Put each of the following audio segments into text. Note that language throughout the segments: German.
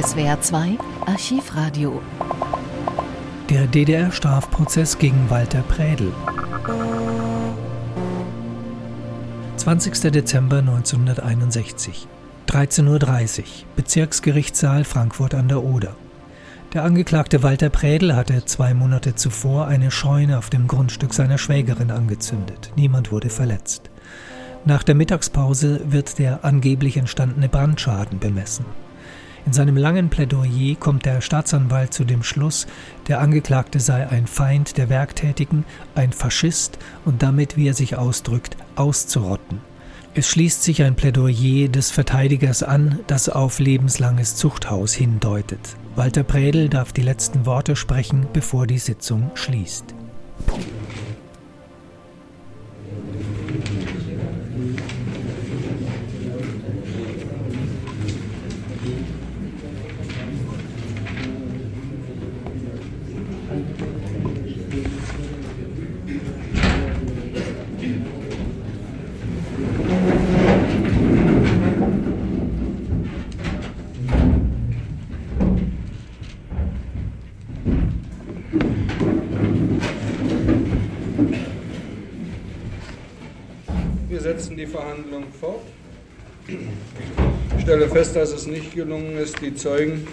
SWR 2 Archivradio. Der DDR-Strafprozess gegen Walter Prädel. 20. Dezember 1961. 13.30 Uhr. Bezirksgerichtssaal Frankfurt an der Oder. Der Angeklagte Walter Prädel hatte zwei Monate zuvor eine Scheune auf dem Grundstück seiner Schwägerin angezündet. Niemand wurde verletzt. Nach der Mittagspause wird der angeblich entstandene Brandschaden bemessen. In seinem langen Plädoyer kommt der Staatsanwalt zu dem Schluss, der Angeklagte sei ein Feind der Werktätigen, ein Faschist und damit, wie er sich ausdrückt, auszurotten. Es schließt sich ein Plädoyer des Verteidigers an, das auf lebenslanges Zuchthaus hindeutet. Walter Prädel darf die letzten Worte sprechen, bevor die Sitzung schließt. Verhandlung fort. Ich stelle fest, dass es nicht gelungen ist, die Zeugen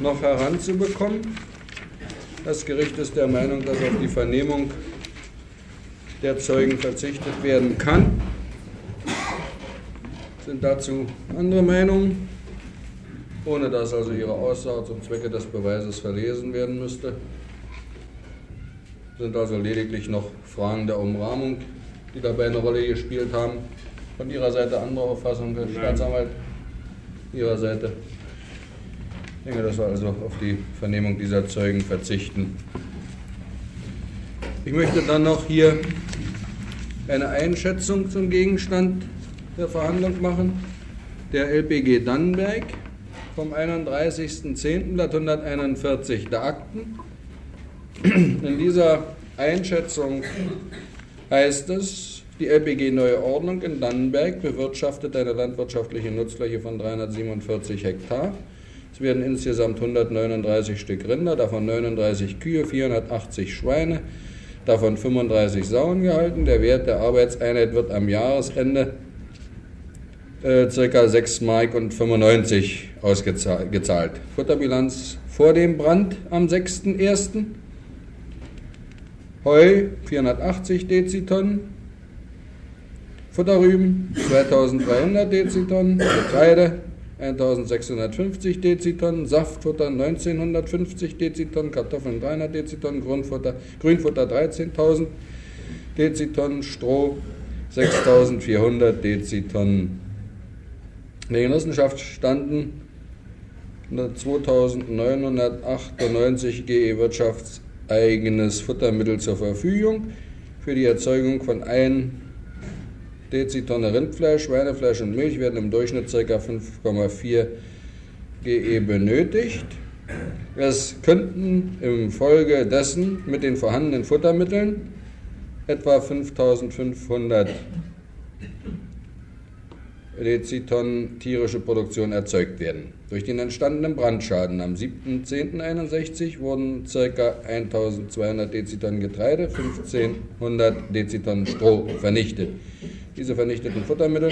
noch heranzubekommen. Das Gericht ist der Meinung, dass auf die Vernehmung der Zeugen verzichtet werden kann. Sind dazu andere Meinungen, ohne dass also ihre Aussage zum Zwecke des Beweises verlesen werden müsste. Sind also lediglich noch Fragen der Umrahmung die dabei eine Rolle gespielt haben. Von Ihrer Seite andere Auffassung, Herr Staatsanwalt? Ihrer Seite? Ich denke, dass wir also auf die Vernehmung dieser Zeugen verzichten. Ich möchte dann noch hier eine Einschätzung zum Gegenstand der Verhandlung machen. Der LPG Dannenberg vom 31.10. Blatt 141 der Akten. In dieser Einschätzung heißt es, die LPG Neue Ordnung in Dannenberg bewirtschaftet eine landwirtschaftliche Nutzfläche von 347 Hektar. Es werden insgesamt 139 Stück Rinder, davon 39 Kühe, 480 Schweine, davon 35 Sauen gehalten. Der Wert der Arbeitseinheit wird am Jahresende äh, ca. 6 Mark und 95 ausgezahlt. Futterbilanz vor dem Brand am 6.1. Heu 480 Dezitonnen, Futterrüben 2300 Dezitonnen, Getreide 1650 Dezitonnen, Saftfutter 1950 Dezitonnen, Kartoffeln 300 Dezitonnen, Grundfutter, Grünfutter 13.000 Dezitonnen, Stroh 6400 Dezitonnen. In der Genossenschaft standen 2998 GE Wirtschafts eigenes Futtermittel zur Verfügung für die Erzeugung von 1 Dezitonne Rindfleisch, Schweinefleisch und Milch werden im Durchschnitt ca. 5,4 GE benötigt. Es könnten im Folge dessen mit den vorhandenen Futtermitteln etwa 5500 Dezitonnen tierische Produktion erzeugt werden. Durch den entstandenen Brandschaden am 7.10.61 wurden ca. 1200 Dezitonnen Getreide, 1500 Dezitonnen Stroh vernichtet. Diese vernichteten Futtermittel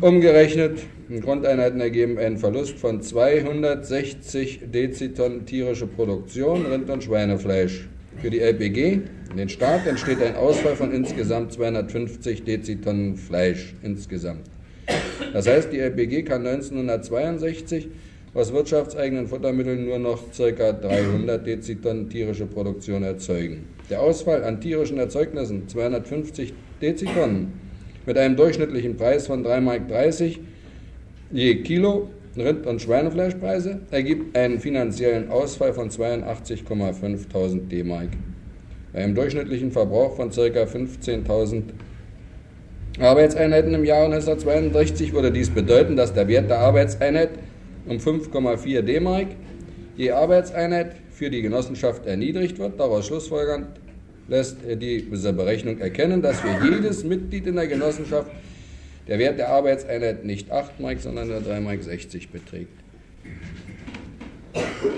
umgerechnet in Grundeinheiten ergeben einen Verlust von 260 Dezitonnen tierische Produktion, Rind- und Schweinefleisch. Für die LPG, den Staat, entsteht ein Ausfall von insgesamt 250 Dezitonnen Fleisch insgesamt. Das heißt, die LPG kann 1962 aus wirtschaftseigenen Futtermitteln nur noch ca. 300 Dezitonnen tierische Produktion erzeugen. Der Ausfall an tierischen Erzeugnissen 250 Dezitonnen mit einem durchschnittlichen Preis von 3,30 Mark je Kilo Rind- und Schweinefleischpreise ergibt einen finanziellen Ausfall von 82,5.000 D-Mark. Bei einem durchschnittlichen Verbrauch von ca. 15.000 Arbeitseinheiten im Jahr 1962 würde dies bedeuten, dass der Wert der Arbeitseinheit um 5,4 D-Mark je Arbeitseinheit für die Genossenschaft erniedrigt wird. Daraus schlussfolgernd lässt diese Berechnung erkennen, dass für jedes Mitglied in der Genossenschaft der Wert der Arbeitseinheit nicht 8 Mark, sondern nur 3,60 Mark beträgt.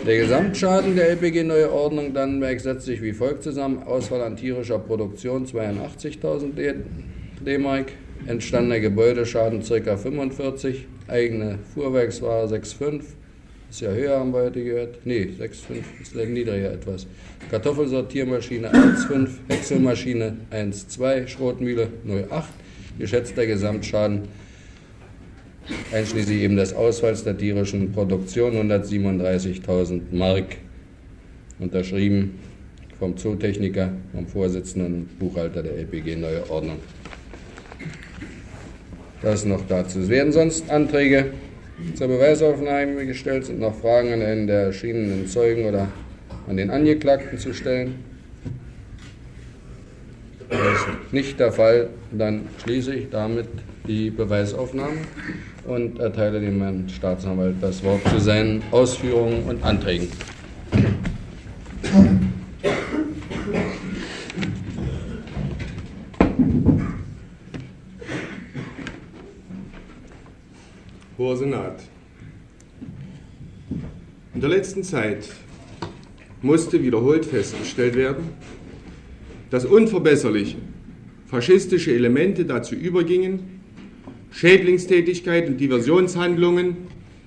Der Gesamtschaden der LPG Neue Ordnung Dannenberg setzt sich wie folgt zusammen. Ausfall an tierischer Produktion 82.000 D-Mark, entstandener Gebäudeschaden ca. 45, eigene Fuhrwerksware 6,5, ist ja höher, haben wir heute gehört. Nee, 6,5 ist niedriger etwas. Kartoffelsortiermaschine 1,5, Häckselmaschine 1,2, Schrotmühle 0,8, geschätzter Gesamtschaden einschließlich eben des Ausfalls der tierischen Produktion 137.000 Mark. Unterschrieben vom Zootechniker, vom Vorsitzenden und Buchhalter der LPG Neue Ordnung. Das noch dazu. Es werden sonst Anträge zur Beweisaufnahme gestellt, sind noch Fragen an einen der erschienenen Zeugen oder an den Angeklagten zu stellen. Das ist nicht der Fall, dann schließe ich damit die Beweisaufnahme und erteile dem Herrn Staatsanwalt das Wort zu seinen Ausführungen und Anträgen. Senat. In der letzten Zeit musste wiederholt festgestellt werden, dass unverbesserliche faschistische Elemente dazu übergingen, Schädlingstätigkeit und Diversionshandlungen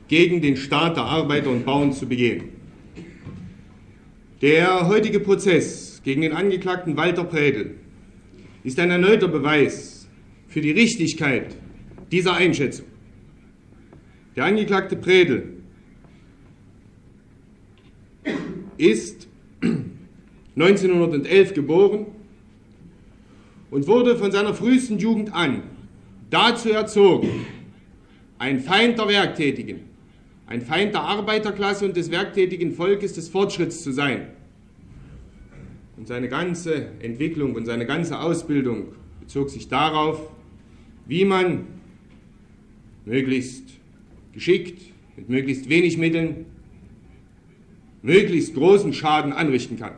gegen den Staat der Arbeiter und Bauern zu begehen. Der heutige Prozess gegen den Angeklagten Walter Prädel ist ein erneuter Beweis für die Richtigkeit dieser Einschätzung. Der Angeklagte Prädel ist 1911 geboren und wurde von seiner frühesten Jugend an dazu erzogen, ein Feind der Werktätigen, ein Feind der Arbeiterklasse und des werktätigen Volkes des Fortschritts zu sein. Und seine ganze Entwicklung und seine ganze Ausbildung bezog sich darauf, wie man möglichst geschickt, mit möglichst wenig Mitteln, möglichst großen Schaden anrichten kann.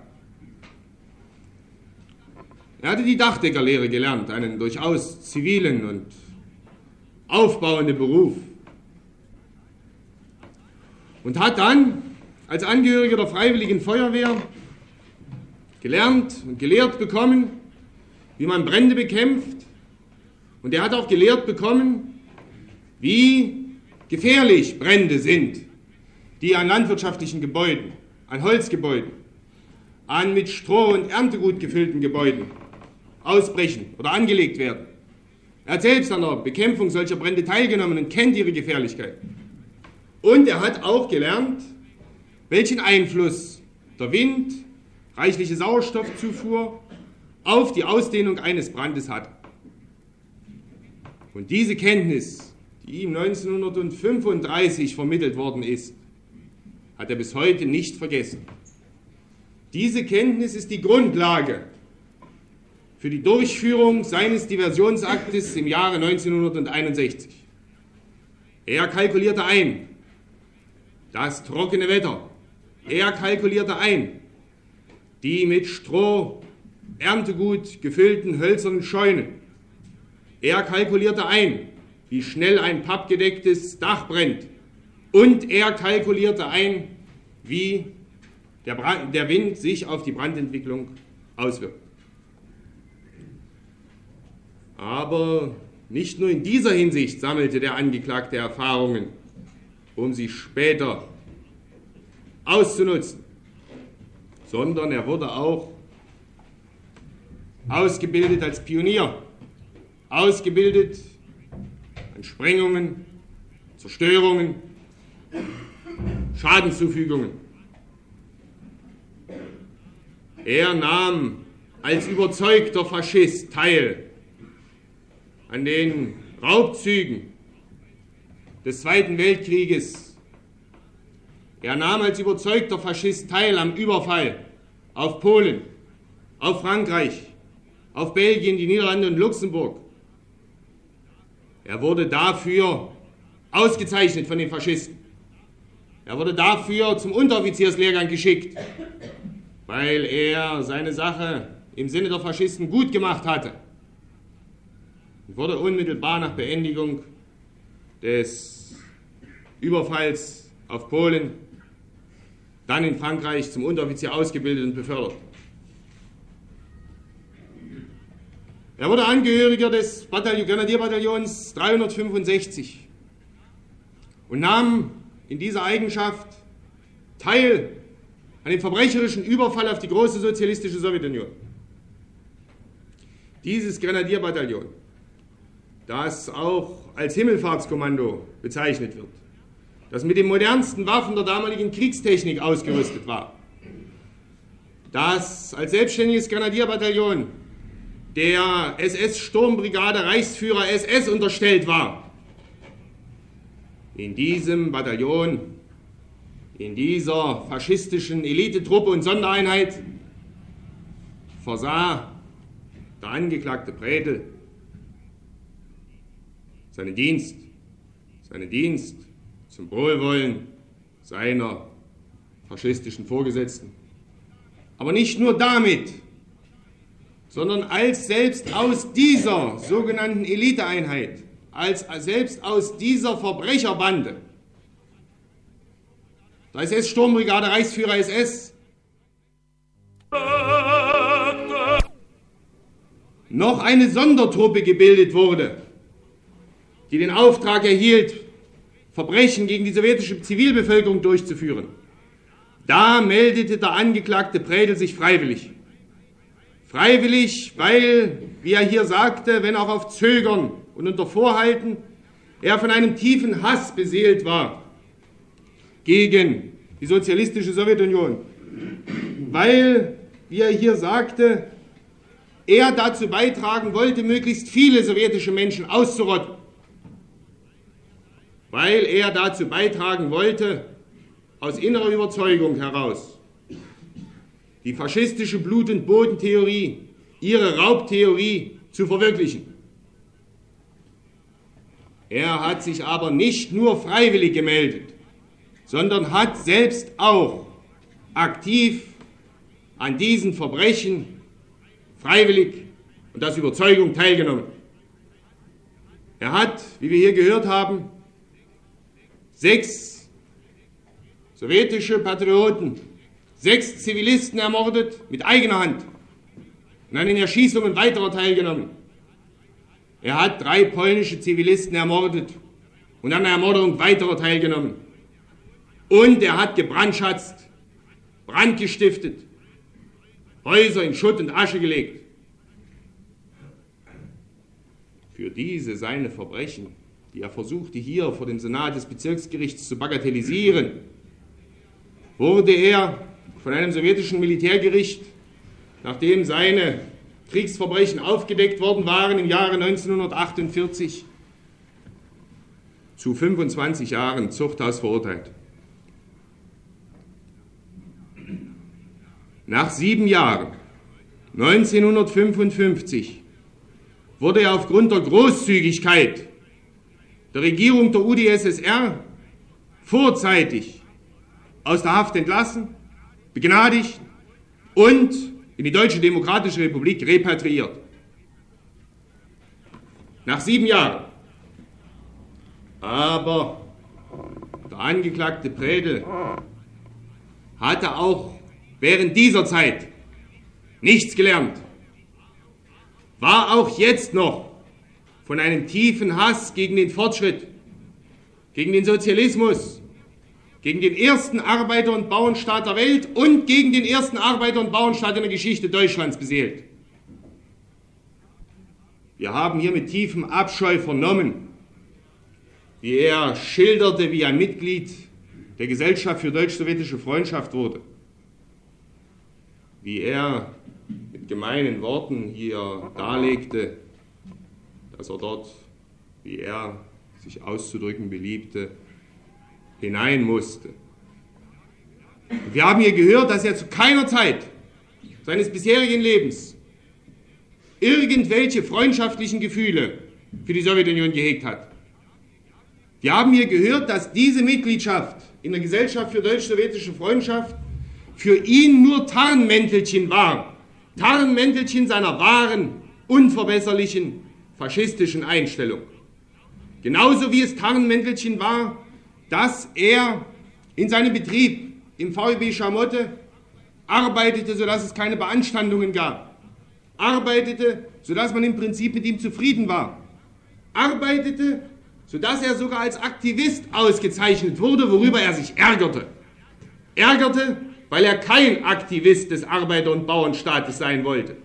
Er hatte die Dachdeckerlehre gelernt, einen durchaus zivilen und aufbauenden Beruf. Und hat dann als Angehöriger der Freiwilligen Feuerwehr gelernt und gelehrt bekommen, wie man Brände bekämpft. Und er hat auch gelehrt bekommen, wie gefährlich Brände sind, die an landwirtschaftlichen Gebäuden, an Holzgebäuden, an mit Stroh und Erntegut gefüllten Gebäuden ausbrechen oder angelegt werden. Er hat selbst an der Bekämpfung solcher Brände teilgenommen und kennt ihre Gefährlichkeit. Und er hat auch gelernt, welchen Einfluss der Wind, reichliche Sauerstoffzufuhr auf die Ausdehnung eines Brandes hat. Und diese Kenntnis, die ihm 1935 vermittelt worden ist, hat er bis heute nicht vergessen. Diese Kenntnis ist die Grundlage für die Durchführung seines Diversionsaktes im Jahre 1961. Er kalkulierte ein das trockene Wetter. Er kalkulierte ein die mit Stroh, Erntegut gefüllten hölzernen Scheunen. Er kalkulierte ein, wie schnell ein pappgedecktes Dach brennt. Und er kalkulierte ein, wie der, Brand, der Wind sich auf die Brandentwicklung auswirkt. Aber nicht nur in dieser Hinsicht sammelte der Angeklagte Erfahrungen, um sie später auszunutzen, sondern er wurde auch ausgebildet als Pionier, ausgebildet an Sprengungen, Zerstörungen, Schadenzufügungen. Er nahm als überzeugter Faschist teil an den Raubzügen des Zweiten Weltkrieges. Er nahm als überzeugter Faschist teil am Überfall auf Polen, auf Frankreich, auf Belgien, die Niederlande und Luxemburg. Er wurde dafür ausgezeichnet von den Faschisten. Er wurde dafür zum Unteroffizierslehrgang geschickt, weil er seine Sache im Sinne der Faschisten gut gemacht hatte wurde unmittelbar nach Beendigung des Überfalls auf Polen, dann in Frankreich zum Unteroffizier ausgebildet und befördert. Er wurde Angehöriger des Bataillon, Grenadierbataillons 365 und nahm in dieser Eigenschaft teil an dem verbrecherischen Überfall auf die große sozialistische Sowjetunion. Dieses Grenadierbataillon, das auch als Himmelfahrtskommando bezeichnet wird, das mit den modernsten Waffen der damaligen Kriegstechnik ausgerüstet war, das als selbstständiges Grenadierbataillon der SS-Sturmbrigade Reichsführer SS unterstellt war. In diesem Bataillon, in dieser faschistischen Elitetruppe und Sondereinheit versah der angeklagte Predel seinen Dienst, seinen Dienst zum Wohlwollen seiner faschistischen Vorgesetzten. Aber nicht nur damit, sondern als selbst aus dieser sogenannten Eliteeinheit, als selbst aus dieser Verbrecherbande, der SS-Sturmbrigade Reichsführer SS, noch eine Sondertruppe gebildet wurde, die den Auftrag erhielt, Verbrechen gegen die sowjetische Zivilbevölkerung durchzuführen. Da meldete der Angeklagte Predel sich freiwillig. Freiwillig, weil, wie er hier sagte, wenn auch auf Zögern und unter Vorhalten, er von einem tiefen Hass beseelt war gegen die sozialistische Sowjetunion. Weil, wie er hier sagte, er dazu beitragen wollte, möglichst viele sowjetische Menschen auszurotten. Weil er dazu beitragen wollte, aus innerer Überzeugung heraus, die faschistische Blut- und Bodentheorie, ihre Raubtheorie zu verwirklichen. Er hat sich aber nicht nur freiwillig gemeldet, sondern hat selbst auch aktiv an diesen Verbrechen freiwillig und aus Überzeugung teilgenommen. Er hat, wie wir hier gehört haben, sechs sowjetische Patrioten sechs Zivilisten ermordet mit eigener Hand und an den Erschießungen weiterer teilgenommen. Er hat drei polnische Zivilisten ermordet und an der Ermordung weiterer teilgenommen. Und er hat gebrandschatzt, Brand gestiftet, Häuser in Schutt und Asche gelegt. Für diese seine Verbrechen, die er versuchte hier vor dem Senat des Bezirksgerichts zu bagatellisieren, wurde er von einem sowjetischen Militärgericht, nachdem seine Kriegsverbrechen aufgedeckt worden waren im Jahre 1948, zu 25 Jahren Zuchthaus verurteilt. Nach sieben Jahren, 1955, wurde er aufgrund der Großzügigkeit der Regierung der UdSSR vorzeitig aus der Haft entlassen begnadigt und in die Deutsche Demokratische Republik repatriiert. Nach sieben Jahren. Aber der angeklagte Predel hatte auch während dieser Zeit nichts gelernt, war auch jetzt noch von einem tiefen Hass gegen den Fortschritt, gegen den Sozialismus, gegen den ersten Arbeiter- und Bauernstaat der Welt und gegen den ersten Arbeiter- und Bauernstaat in der Geschichte Deutschlands beseelt. Wir haben hier mit tiefem Abscheu vernommen, wie er schilderte, wie ein Mitglied der Gesellschaft für deutsch-sowjetische Freundschaft wurde, wie er mit gemeinen Worten hier darlegte, dass er dort, wie er sich auszudrücken beliebte, hinein musste. Wir haben hier gehört, dass er zu keiner Zeit seines bisherigen Lebens irgendwelche freundschaftlichen Gefühle für die Sowjetunion gehegt hat. Wir haben hier gehört, dass diese Mitgliedschaft in der Gesellschaft für deutsch-sowjetische Freundschaft für ihn nur Tarnmäntelchen war. Tarnmäntelchen seiner wahren, unverbesserlichen, faschistischen Einstellung. Genauso wie es Tarnmäntelchen war dass er in seinem Betrieb im VEB Schamotte, arbeitete, sodass es keine Beanstandungen gab, arbeitete, sodass man im Prinzip mit ihm zufrieden war, arbeitete, sodass er sogar als Aktivist ausgezeichnet wurde, worüber er sich ärgerte. Ärgerte, weil er kein Aktivist des Arbeiter- und Bauernstaates sein wollte,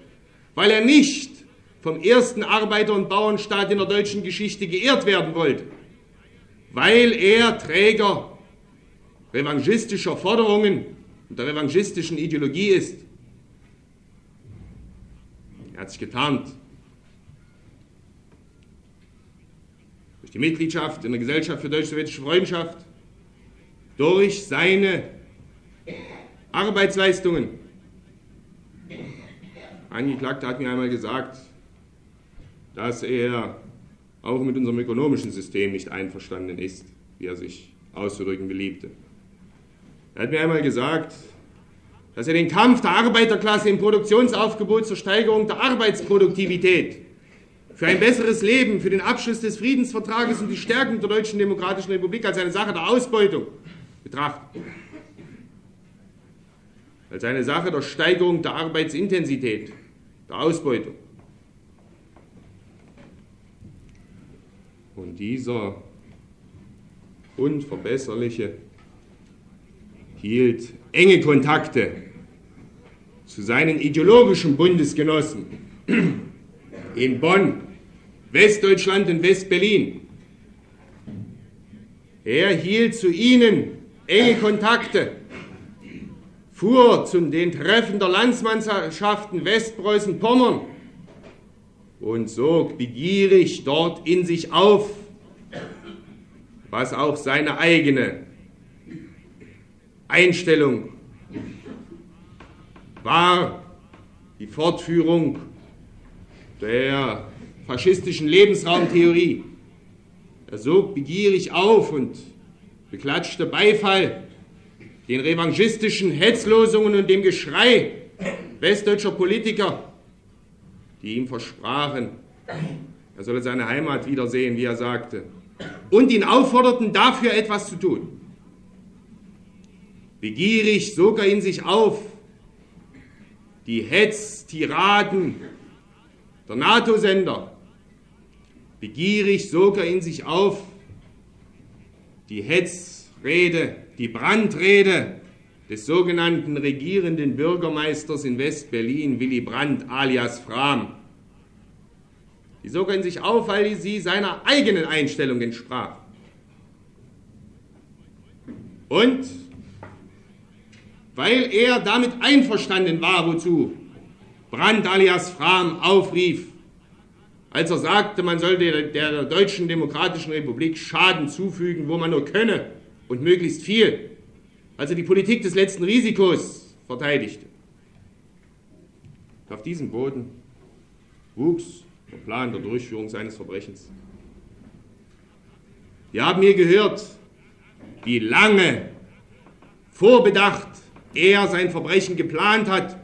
weil er nicht vom ersten Arbeiter- und Bauernstaat in der deutschen Geschichte geehrt werden wollte, weil er Träger revanchistischer Forderungen und der revanchistischen Ideologie ist. Er hat sich getarnt. Durch die Mitgliedschaft in der Gesellschaft für deutsch-sowjetische Freundschaft, durch seine Arbeitsleistungen. Angeklagter hat mir einmal gesagt, dass er auch mit unserem ökonomischen System nicht einverstanden ist, wie er sich auszudrücken beliebte. Er hat mir einmal gesagt, dass er den Kampf der Arbeiterklasse im Produktionsaufgebot zur Steigerung der Arbeitsproduktivität für ein besseres Leben, für den Abschluss des Friedensvertrages und die Stärkung der Deutschen Demokratischen Republik als eine Sache der Ausbeutung betrachtet. Als eine Sache der Steigerung der Arbeitsintensität, der Ausbeutung. Und dieser unverbesserliche hielt enge Kontakte zu seinen ideologischen Bundesgenossen in Bonn, Westdeutschland und Westberlin. Er hielt zu ihnen enge Kontakte, fuhr zu den Treffen der Landsmannschaften Westpreußen-Pommern und sog begierig dort in sich auf, was auch seine eigene Einstellung war die Fortführung der faschistischen Lebensraumtheorie. Er sog begierig auf und beklatschte Beifall den revanchistischen Hetzlosungen und dem Geschrei westdeutscher Politiker, die ihm versprachen, er solle seine Heimat wiedersehen, wie er sagte, und ihn aufforderten, dafür etwas zu tun. Begierig sog er in sich auf, die Hetztiraden der NATO-Sender. Begierig sog er in sich auf, die Hetzrede, die Brandrede des sogenannten regierenden Bürgermeisters in West-Berlin, Willy Brandt alias Fram. Die er in sich auf, weil sie seiner eigenen Einstellung entsprach. Und weil er damit einverstanden war, wozu Brandt alias Fram aufrief, als er sagte, man sollte der Deutschen Demokratischen Republik Schaden zufügen, wo man nur könne und möglichst viel, als er die Politik des letzten Risikos verteidigte. Auf diesem Boden wuchs der Plan der Durchführung seines Verbrechens. Wir haben hier gehört, wie lange vorbedacht er sein Verbrechen geplant hat.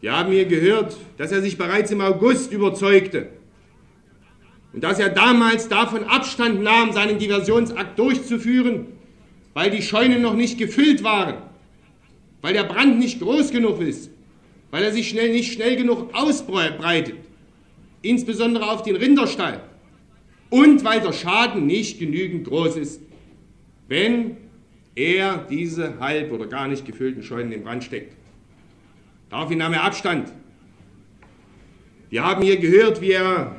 Wir haben hier gehört, dass er sich bereits im August überzeugte und dass er damals davon Abstand nahm, seinen Diversionsakt durchzuführen, weil die Scheunen noch nicht gefüllt waren, weil der Brand nicht groß genug ist, weil er sich schnell, nicht schnell genug ausbreitet, insbesondere auf den Rinderstall, und weil der Schaden nicht genügend groß ist, wenn er diese halb oder gar nicht gefüllten Scheunen in Brand steckt. Daraufhin nahm er Abstand. Wir haben hier gehört, wie er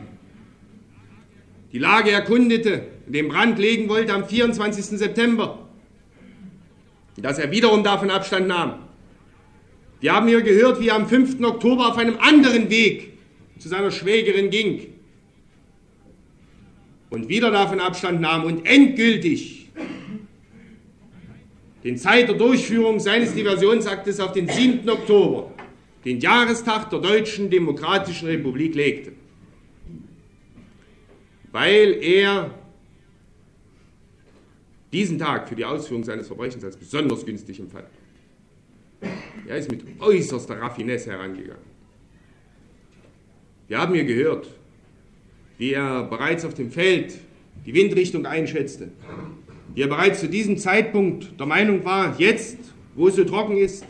die Lage erkundete, den Brand legen wollte am 24. September. Dass er wiederum davon Abstand nahm. Wir haben hier gehört, wie er am 5. Oktober auf einem anderen Weg zu seiner Schwägerin ging und wieder davon Abstand nahm und endgültig den Zeit der Durchführung seines Diversionsaktes auf den 7. Oktober, den Jahrestag der Deutschen Demokratischen Republik, legte. Weil er diesen Tag für die Ausführung seines Verbrechens als besonders günstig empfand. Er ist mit äußerster Raffinesse herangegangen. Wir haben hier gehört, wie er bereits auf dem Feld die Windrichtung einschätzte, wie er bereits zu diesem Zeitpunkt der Meinung war, jetzt, wo es so trocken ist,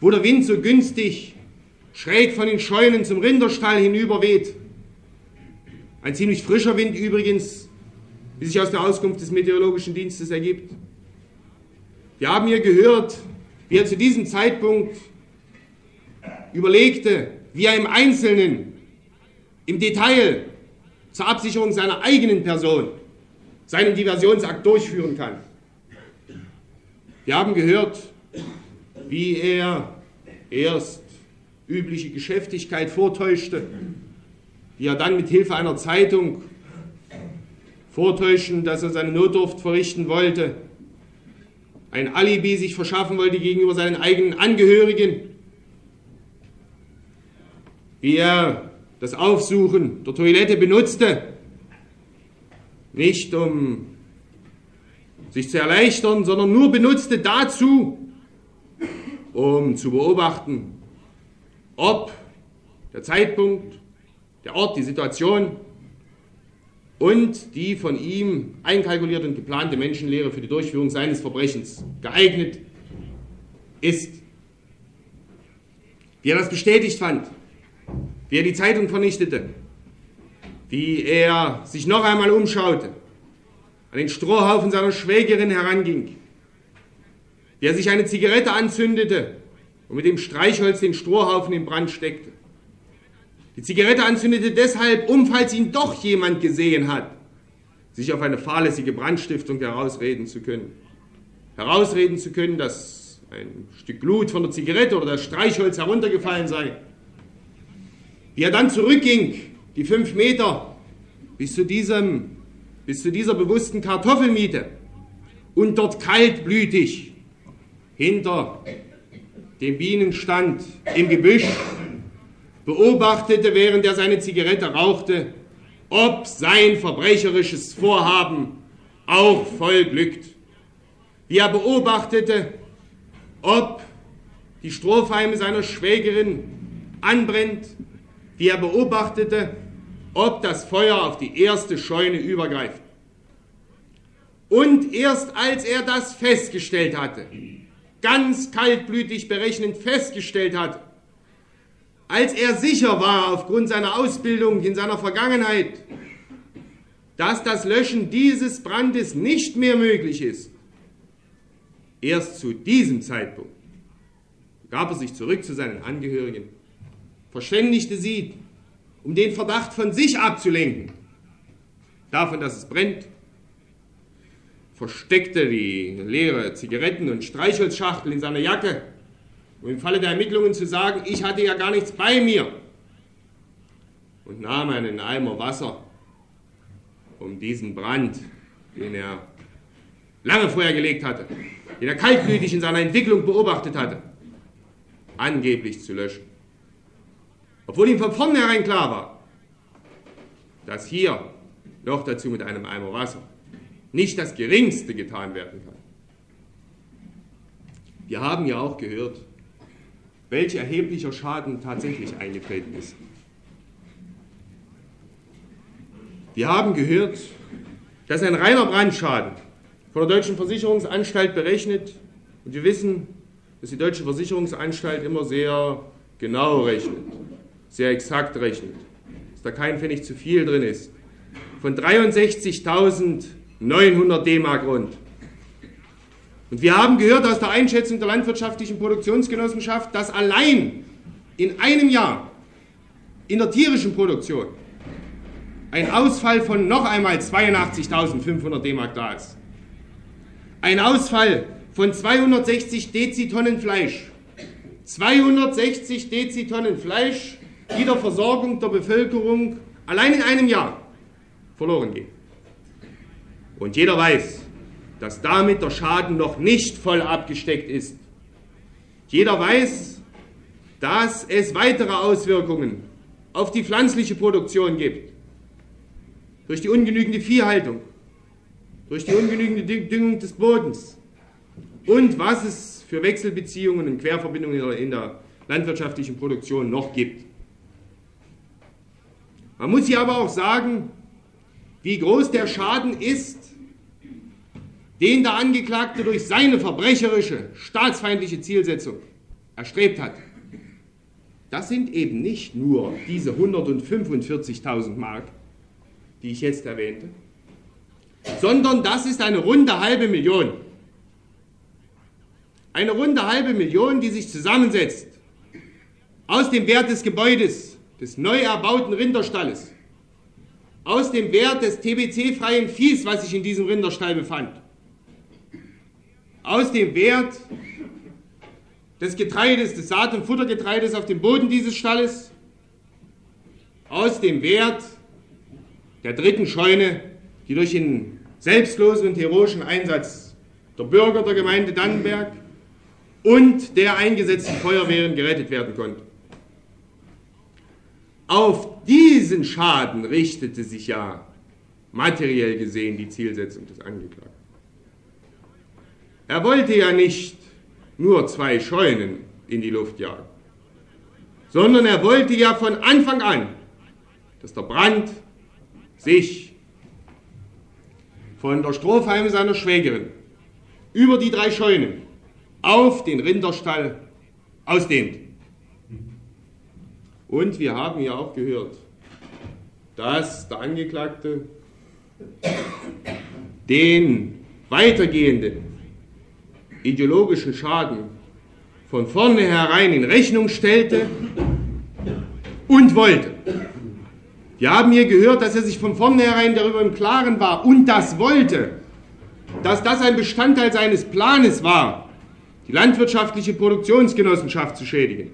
wo der Wind so günstig schräg von den Scheunen zum Rinderstall hinüberweht, ein ziemlich frischer Wind übrigens, wie sich aus der Auskunft des Meteorologischen Dienstes ergibt. Wir haben hier gehört, wie er zu diesem Zeitpunkt überlegte, wie er im Einzelnen, im Detail zur Absicherung seiner eigenen Person seinen Diversionsakt durchführen kann. Wir haben gehört, wie er erst übliche Geschäftigkeit vortäuschte, wie er dann mit Hilfe einer Zeitung vortäuschen, dass er seine Notdurft verrichten wollte, ein Alibi sich verschaffen wollte gegenüber seinen eigenen Angehörigen, wie er das Aufsuchen der Toilette benutzte, nicht um sich zu erleichtern, sondern nur benutzte dazu, um zu beobachten, ob der Zeitpunkt, der Ort, die Situation und die von ihm einkalkulierte und geplante Menschenlehre für die Durchführung seines Verbrechens geeignet ist. Wie er das bestätigt fand, wie er die Zeitung vernichtete, wie er sich noch einmal umschaute, an den Strohhaufen seiner Schwägerin heranging, wie er sich eine Zigarette anzündete und mit dem Streichholz den Strohhaufen in Brand steckte. Die Zigarette anzündete deshalb, um, falls ihn doch jemand gesehen hat, sich auf eine fahrlässige Brandstiftung herausreden zu können. Herausreden zu können, dass ein Stück Blut von der Zigarette oder das Streichholz heruntergefallen sei. Wie er dann zurückging, die fünf Meter, bis zu, diesem, bis zu dieser bewussten Kartoffelmiete und dort kaltblütig hinter dem Bienenstand im Gebüsch beobachtete, während er seine Zigarette rauchte, ob sein verbrecherisches Vorhaben auch voll glückt. Wie er beobachtete, ob die Strohhalme seiner Schwägerin anbrennt, wie er beobachtete, ob das Feuer auf die erste Scheune übergreift. Und erst als er das festgestellt hatte, ganz kaltblütig berechnend festgestellt hatte, als er sicher war aufgrund seiner Ausbildung in seiner Vergangenheit, dass das Löschen dieses Brandes nicht mehr möglich ist, erst zu diesem Zeitpunkt gab er sich zurück zu seinen Angehörigen, verständigte sie, um den Verdacht von sich abzulenken, davon, dass es brennt, versteckte die leere Zigaretten- und Streichholzschachtel in seiner Jacke um im Falle der Ermittlungen zu sagen, ich hatte ja gar nichts bei mir und nahm einen Eimer Wasser, um diesen Brand, den er lange vorher gelegt hatte, den er kaltblütig in seiner Entwicklung beobachtet hatte, angeblich zu löschen. Obwohl ihm von vornherein klar war, dass hier noch dazu mit einem Eimer Wasser nicht das Geringste getan werden kann. Wir haben ja auch gehört, welch erheblicher Schaden tatsächlich eingetreten ist. Wir haben gehört, dass ein reiner Brandschaden von der Deutschen Versicherungsanstalt berechnet, und wir wissen, dass die Deutsche Versicherungsanstalt immer sehr genau rechnet, sehr exakt rechnet, dass da kein Pfennig zu viel drin ist, von 63.900 D-Mark rund. Und wir haben gehört aus der Einschätzung der landwirtschaftlichen Produktionsgenossenschaft, dass allein in einem Jahr in der tierischen Produktion ein Ausfall von noch einmal 82.500 D-Mark da ist. Ein Ausfall von 260 Dezitonnen Fleisch. 260 Dezitonnen Fleisch, die der Versorgung der Bevölkerung allein in einem Jahr verloren gehen. Und jeder weiß, dass damit der Schaden noch nicht voll abgesteckt ist. Jeder weiß, dass es weitere Auswirkungen auf die pflanzliche Produktion gibt. Durch die ungenügende Viehhaltung, durch die ungenügende Düngung des Bodens und was es für Wechselbeziehungen und Querverbindungen in der landwirtschaftlichen Produktion noch gibt. Man muss hier aber auch sagen, wie groß der Schaden ist, den der Angeklagte durch seine verbrecherische, staatsfeindliche Zielsetzung erstrebt hat, das sind eben nicht nur diese 145.000 Mark, die ich jetzt erwähnte, sondern das ist eine runde halbe Million. Eine runde halbe Million, die sich zusammensetzt aus dem Wert des Gebäudes, des neu erbauten Rinderstalles, aus dem Wert des TBC-freien Viehs, was sich in diesem Rinderstall befand, aus dem Wert des Getreides, des Saat- und Futtergetreides auf dem Boden dieses Stalles, aus dem Wert der dritten Scheune, die durch den selbstlosen und heroischen Einsatz der Bürger der Gemeinde Dannenberg und der eingesetzten Feuerwehren gerettet werden konnte. Auf diesen Schaden richtete sich ja materiell gesehen die Zielsetzung des Angeklagten. Er wollte ja nicht nur zwei Scheunen in die Luft jagen, sondern er wollte ja von Anfang an, dass der Brand sich von der Strohhalme seiner Schwägerin über die drei Scheunen auf den Rinderstall ausdehnt. Und wir haben ja auch gehört, dass der Angeklagte den weitergehenden ideologischen Schaden von vornherein in Rechnung stellte und wollte. Wir haben hier gehört, dass er sich von vornherein darüber im Klaren war und das wollte, dass das ein Bestandteil seines Planes war, die landwirtschaftliche Produktionsgenossenschaft zu schädigen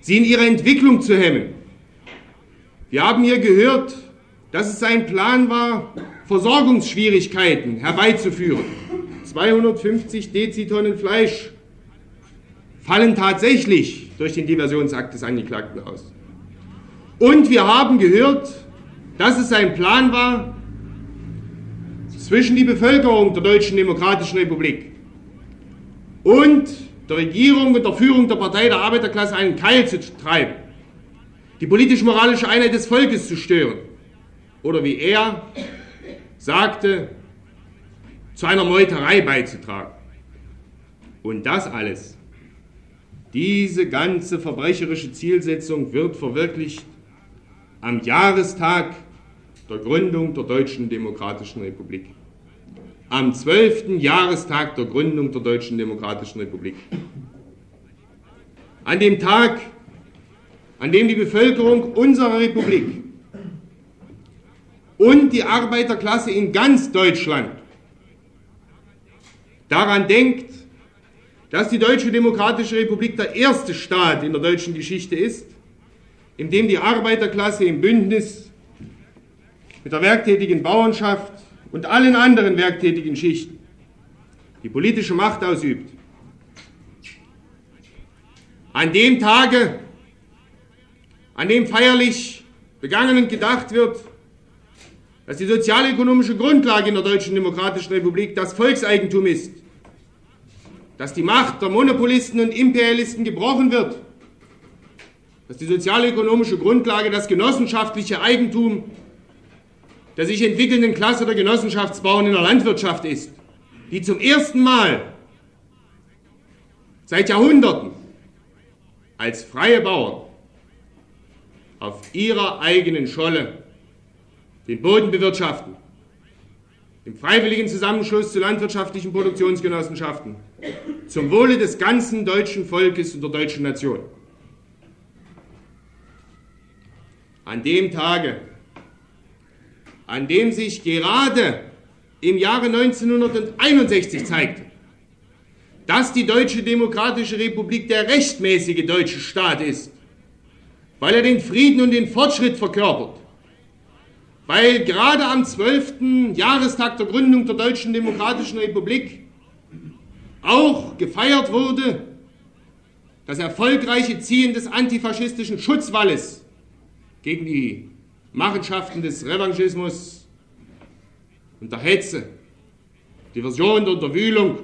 sie in ihrer Entwicklung zu hemmen. Wir haben hier gehört, dass es sein Plan war, Versorgungsschwierigkeiten herbeizuführen. 250 Dezitonnen Fleisch fallen tatsächlich durch den Diversionsakt des Angeklagten aus. Und wir haben gehört, dass es sein Plan war, zwischen die Bevölkerung der Deutschen Demokratischen Republik und der Regierung und der Führung der Partei der Arbeiterklasse einen Keil zu treiben, die politisch-moralische Einheit des Volkes zu stören oder wie er sagte, zu einer Meuterei beizutragen. Und das alles, diese ganze verbrecherische Zielsetzung wird verwirklicht am Jahrestag der Gründung der Deutschen Demokratischen Republik am 12. Jahrestag der Gründung der Deutschen Demokratischen Republik. An dem Tag, an dem die Bevölkerung unserer Republik und die Arbeiterklasse in ganz Deutschland daran denkt, dass die Deutsche Demokratische Republik der erste Staat in der deutschen Geschichte ist, in dem die Arbeiterklasse im Bündnis mit der werktätigen Bauernschaft und allen anderen werktätigen Schichten die politische Macht ausübt. An dem Tage, an dem feierlich begangen und gedacht wird, dass die sozialökonomische Grundlage in der Deutschen Demokratischen Republik das Volkseigentum ist, dass die Macht der Monopolisten und Imperialisten gebrochen wird, dass die sozialökonomische Grundlage das genossenschaftliche Eigentum der sich entwickelnden Klasse der Genossenschaftsbauern in der Landwirtschaft ist, die zum ersten Mal seit Jahrhunderten als freie Bauern auf ihrer eigenen Scholle den Boden bewirtschaften, im freiwilligen Zusammenschluss zu landwirtschaftlichen Produktionsgenossenschaften, zum Wohle des ganzen deutschen Volkes und der deutschen Nation. An dem Tage an dem sich gerade im Jahre 1961 zeigte, dass die Deutsche Demokratische Republik der rechtmäßige deutsche Staat ist, weil er den Frieden und den Fortschritt verkörpert, weil gerade am 12. Jahrestag der Gründung der Deutschen Demokratischen Republik auch gefeiert wurde, das erfolgreiche Ziehen des antifaschistischen Schutzwalles gegen die Machenschaften des Revanchismus und der Hetze, Diversion und Unterwühlung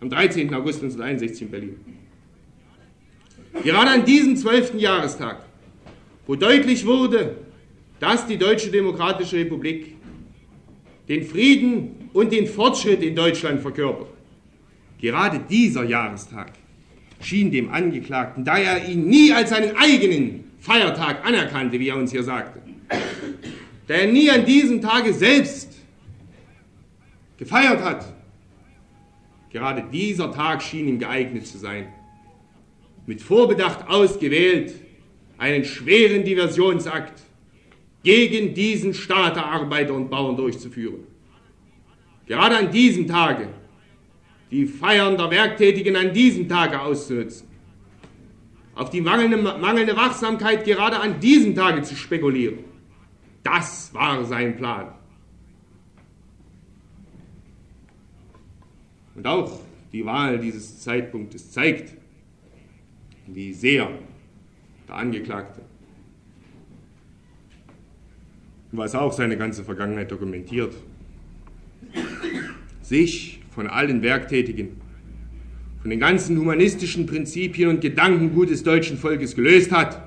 am 13. August 1961 in Berlin. Gerade an diesem 12. Jahrestag, wo deutlich wurde, dass die Deutsche Demokratische Republik den Frieden und den Fortschritt in Deutschland verkörpert. Gerade dieser Jahrestag schien dem Angeklagten, da er ihn nie als seinen eigenen Feiertag anerkannte, wie er uns hier sagte, da er nie an diesem Tage selbst gefeiert hat, gerade dieser Tag schien ihm geeignet zu sein, mit Vorbedacht ausgewählt, einen schweren Diversionsakt gegen diesen Staat der Arbeiter und Bauern durchzuführen. Gerade an diesem Tage die Feiern der Werktätigen an diesem Tage auszunutzen, auf die mangelnde, mangelnde Wachsamkeit gerade an diesem Tage zu spekulieren. Das war sein Plan. Und auch die Wahl dieses Zeitpunktes zeigt, wie sehr der Angeklagte, was auch seine ganze Vergangenheit dokumentiert, sich von allen Werktätigen, von den ganzen humanistischen Prinzipien und Gedankengut des deutschen Volkes gelöst hat,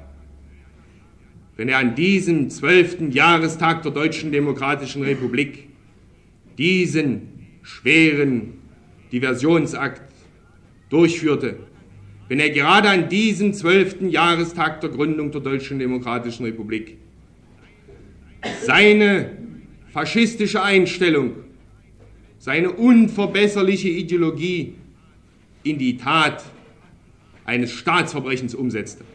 wenn er an diesem zwölften Jahrestag der Deutschen Demokratischen Republik diesen schweren Diversionsakt durchführte, wenn er gerade an diesem zwölften Jahrestag der Gründung der Deutschen Demokratischen Republik seine faschistische Einstellung seine unverbesserliche Ideologie in die Tat eines Staatsverbrechens umsetzte.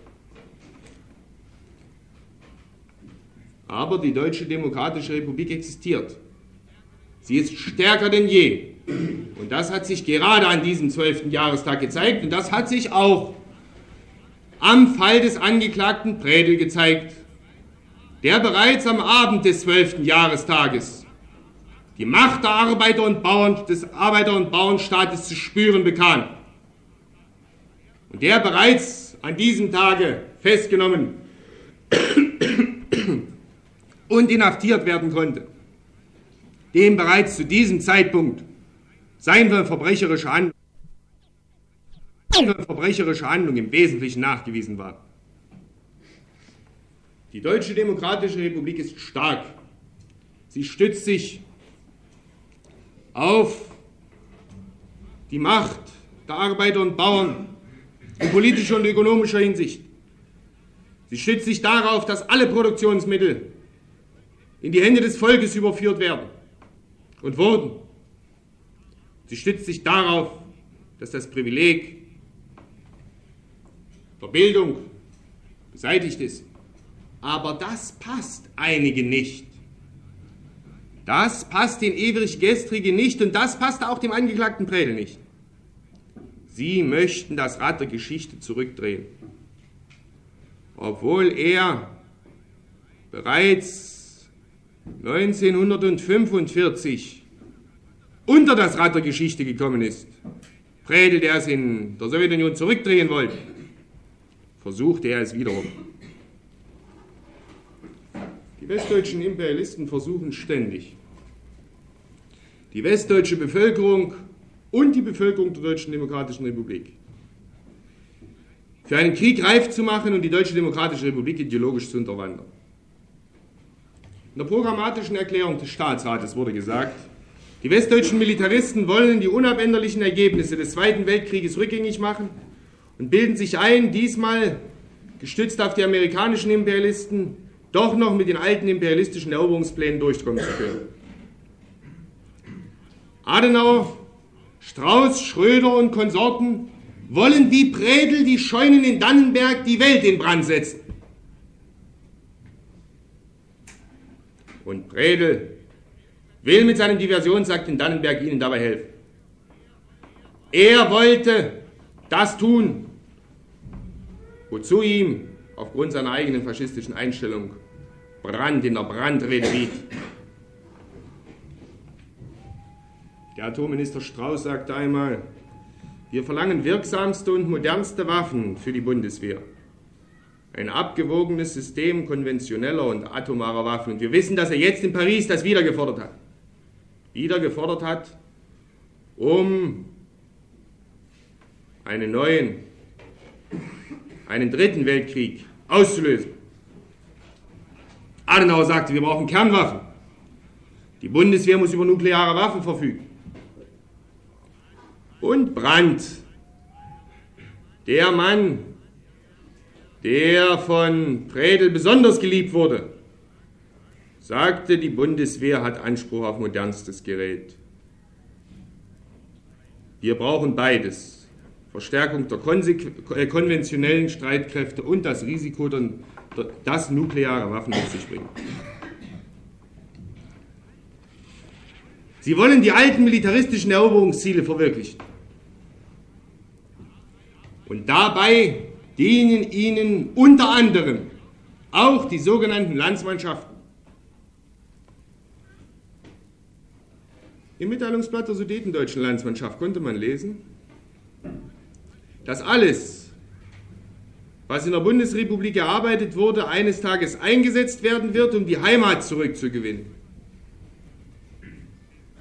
Aber die Deutsche Demokratische Republik existiert. Sie ist stärker denn je. Und das hat sich gerade an diesem 12. Jahrestag gezeigt. Und das hat sich auch am Fall des Angeklagten Prädel gezeigt, der bereits am Abend des 12. Jahrestages die Macht der Arbeiter und Bauern, des Arbeiter- und Bauernstaates zu spüren bekam. Und der bereits an diesem Tage festgenommen und inhaftiert werden konnte, dem bereits zu diesem Zeitpunkt seine verbrecherische Handlung, verbrecherische Handlung im Wesentlichen nachgewiesen war. Die Deutsche Demokratische Republik ist stark. Sie stützt sich auf die Macht der Arbeiter und Bauern in politischer und ökonomischer Hinsicht. Sie stützt sich darauf, dass alle Produktionsmittel in die Hände des Volkes überführt werden und wurden. Sie stützt sich darauf, dass das Privileg der Bildung beseitigt ist. Aber das passt einigen nicht. Das passt den ewig Gestrigen nicht und das passt auch dem angeklagten Prädel nicht. Sie möchten das Rad der Geschichte zurückdrehen. Obwohl er bereits 1945 unter das Rad der Geschichte gekommen ist. Prädel, der es in der Sowjetunion zurückdrehen wollte, versuchte er es wiederum. Westdeutschen Imperialisten versuchen ständig, die westdeutsche Bevölkerung und die Bevölkerung der Deutschen Demokratischen Republik für einen Krieg reif zu machen und die Deutsche Demokratische Republik ideologisch zu unterwandern. In der programmatischen Erklärung des Staatsrates wurde gesagt, die westdeutschen Militaristen wollen die unabänderlichen Ergebnisse des Zweiten Weltkrieges rückgängig machen und bilden sich ein, diesmal gestützt auf die amerikanischen Imperialisten, doch noch mit den alten imperialistischen Eroberungsplänen durchkommen zu können. Adenauer, Strauß, Schröder und Konsorten wollen wie Prädel die Scheunen in Dannenberg die Welt in Brand setzen. Und Prädel will mit seinem Diversionsakt in Dannenberg ihnen dabei helfen. Er wollte das tun, wozu ihm aufgrund seiner eigenen faschistischen Einstellung Brand in der Brandrede riet. Der Atomminister Strauß sagte einmal, wir verlangen wirksamste und modernste Waffen für die Bundeswehr. Ein abgewogenes System konventioneller und atomarer Waffen. Und wir wissen, dass er jetzt in Paris das wieder gefordert hat. Wieder gefordert hat, um einen neuen, einen dritten Weltkrieg auszulösen. Adenauer sagte, wir brauchen Kernwaffen. Die Bundeswehr muss über nukleare Waffen verfügen. Und Brandt, der Mann, der von Prädel besonders geliebt wurde, sagte, die Bundeswehr hat Anspruch auf modernstes Gerät. Wir brauchen beides. Verstärkung der äh, konventionellen Streitkräfte und das Risiko, das nukleare Waffen mit sich bringen. Sie wollen die alten militaristischen Eroberungsziele verwirklichen. Und dabei dienen ihnen unter anderem auch die sogenannten Landsmannschaften. Im Mitteilungsblatt der Sudetendeutschen Landsmannschaft konnte man lesen, dass alles, was in der Bundesrepublik erarbeitet wurde, eines Tages eingesetzt werden wird, um die Heimat zurückzugewinnen.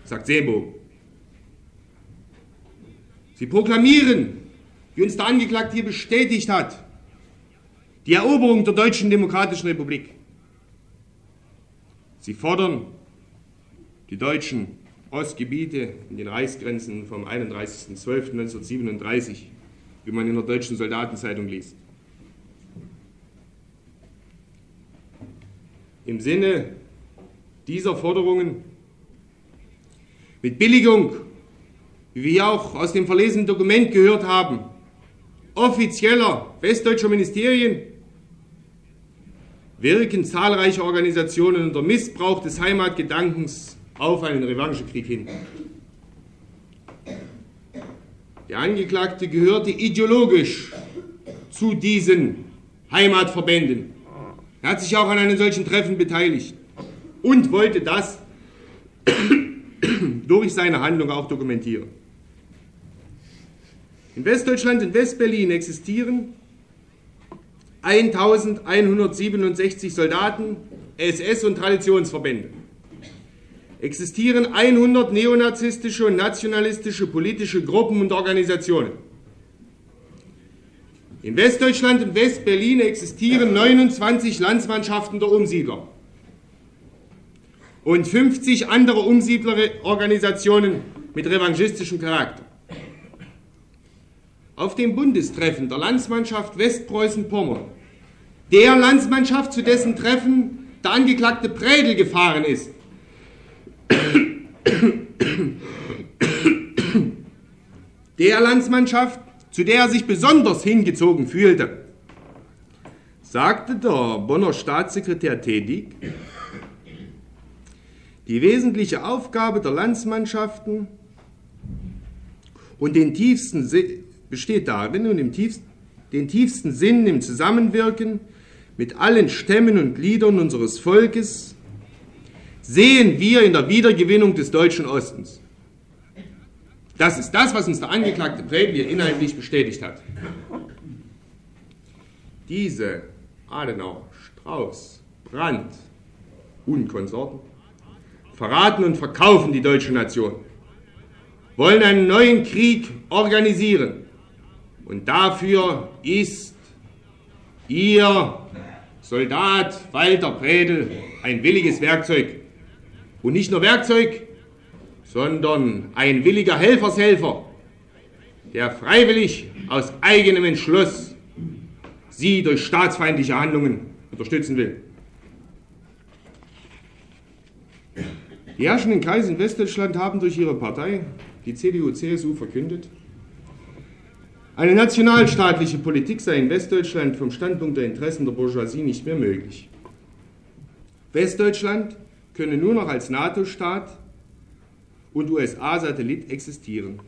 Sagt Seebogen. Sie proklamieren, wie uns der Angeklagte hier bestätigt hat, die Eroberung der Deutschen Demokratischen Republik. Sie fordern die Deutschen Ostgebiete in den Reichsgrenzen vom 31.12.1937, wie man in der Deutschen Soldatenzeitung liest. Im Sinne dieser Forderungen mit Billigung, wie wir auch aus dem verlesenen Dokument gehört haben, offizieller westdeutscher Ministerien wirken zahlreiche Organisationen unter Missbrauch des Heimatgedankens auf einen Revanchekrieg hin. Der Angeklagte gehörte ideologisch zu diesen Heimatverbänden. Er hat sich auch an einem solchen Treffen beteiligt und wollte das durch seine Handlung auch dokumentieren. In Westdeutschland und Westberlin existieren 1167 Soldaten, SS- und Traditionsverbände existieren 100 neonazistische und nationalistische politische Gruppen und Organisationen. In Westdeutschland und Westberlin existieren 29 Landsmannschaften der Umsiedler und 50 andere Umsiedlerorganisationen mit revanchistischem Charakter. Auf dem Bundestreffen der Landsmannschaft Westpreußen-Pommern, der Landsmannschaft, zu dessen Treffen der Angeklagte Prädel gefahren ist, der Landsmannschaft, zu der er sich besonders hingezogen fühlte, sagte der Bonner Staatssekretär Tedig, die wesentliche Aufgabe der Landsmannschaften und den tiefsten besteht darin und im tiefsten, den tiefsten Sinn im Zusammenwirken mit allen Stämmen und Gliedern unseres Volkes sehen wir in der Wiedergewinnung des deutschen Ostens. Das ist das, was uns der Angeklagte Prägel inhaltlich bestätigt hat. Diese Adenauer, Strauß, Brandt und Konsorten verraten und verkaufen die deutsche Nation, wollen einen neuen Krieg organisieren. Und dafür ist ihr Soldat Walter Predel ein williges Werkzeug. Und nicht nur Werkzeug, sondern ein williger Helfershelfer, der freiwillig aus eigenem Entschluss sie durch staatsfeindliche Handlungen unterstützen will. Die herrschenden Kreise in Westdeutschland haben durch ihre Partei, die CDU-CSU, verkündet, eine nationalstaatliche Politik sei in Westdeutschland vom Standpunkt der Interessen der Bourgeoisie nicht mehr möglich. Westdeutschland könne nur noch als NATO-Staat und USA-Satellit existieren.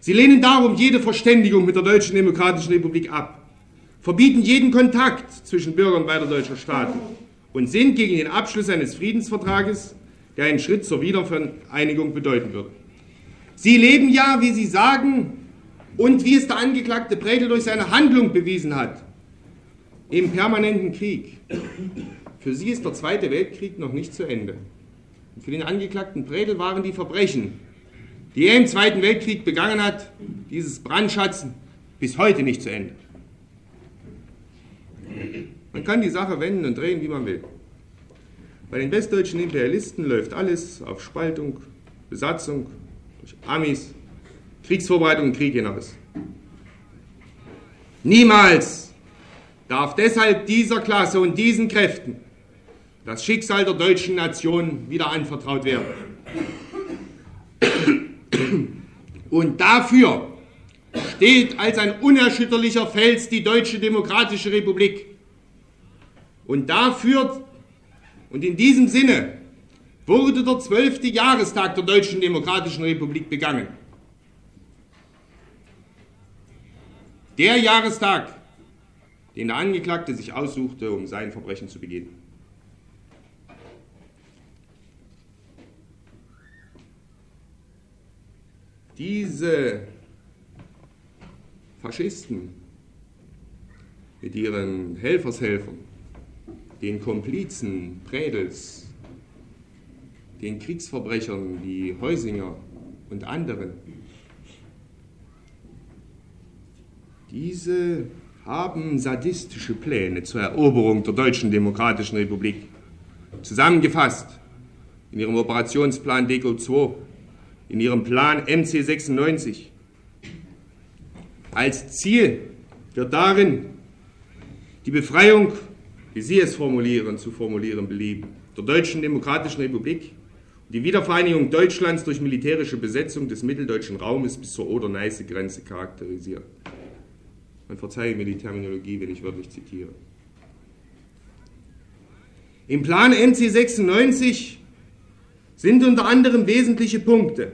Sie lehnen darum jede Verständigung mit der Deutschen Demokratischen Republik ab, verbieten jeden Kontakt zwischen Bürgern beider deutscher Staaten und sind gegen den Abschluss eines Friedensvertrages, der einen Schritt zur Wiedervereinigung bedeuten würde. Sie leben ja, wie Sie sagen, und wie es der Angeklagte Prägel durch seine Handlung bewiesen hat, im permanenten Krieg. Für sie ist der Zweite Weltkrieg noch nicht zu Ende. Und für den Angeklagten Predel waren die Verbrechen, die er im Zweiten Weltkrieg begangen hat, dieses Brandschatzen, bis heute nicht zu Ende. Man kann die Sache wenden und drehen, wie man will. Bei den westdeutschen Imperialisten läuft alles auf Spaltung, Besatzung, durch Amis, Kriegsvorbereitung und Krieg hinaus. Niemals darf deshalb dieser Klasse und diesen Kräften das Schicksal der deutschen Nation wieder anvertraut werden. Und dafür steht als ein unerschütterlicher Fels die Deutsche Demokratische Republik. Und dafür und in diesem Sinne wurde der zwölfte Jahrestag der Deutschen Demokratischen Republik begangen. Der Jahrestag, den der Angeklagte sich aussuchte, um sein Verbrechen zu begehen. Diese Faschisten mit ihren Helfershelfern, den Komplizen Prädels, den Kriegsverbrechern wie Heusinger und anderen, diese haben sadistische Pläne zur Eroberung der Deutschen Demokratischen Republik. Zusammengefasst in ihrem Operationsplan DECO II, in ihrem Plan MC96. Als Ziel wird darin die Befreiung, wie Sie es formulieren, zu formulieren belieben, der Deutschen Demokratischen Republik und die Wiedervereinigung Deutschlands durch militärische Besetzung des mitteldeutschen Raumes bis zur Oder-Neiße-Grenze charakterisiert. Man verzeihe mir die Terminologie, wenn ich wörtlich zitiere. Im Plan MC 96 sind unter anderem wesentliche Punkte.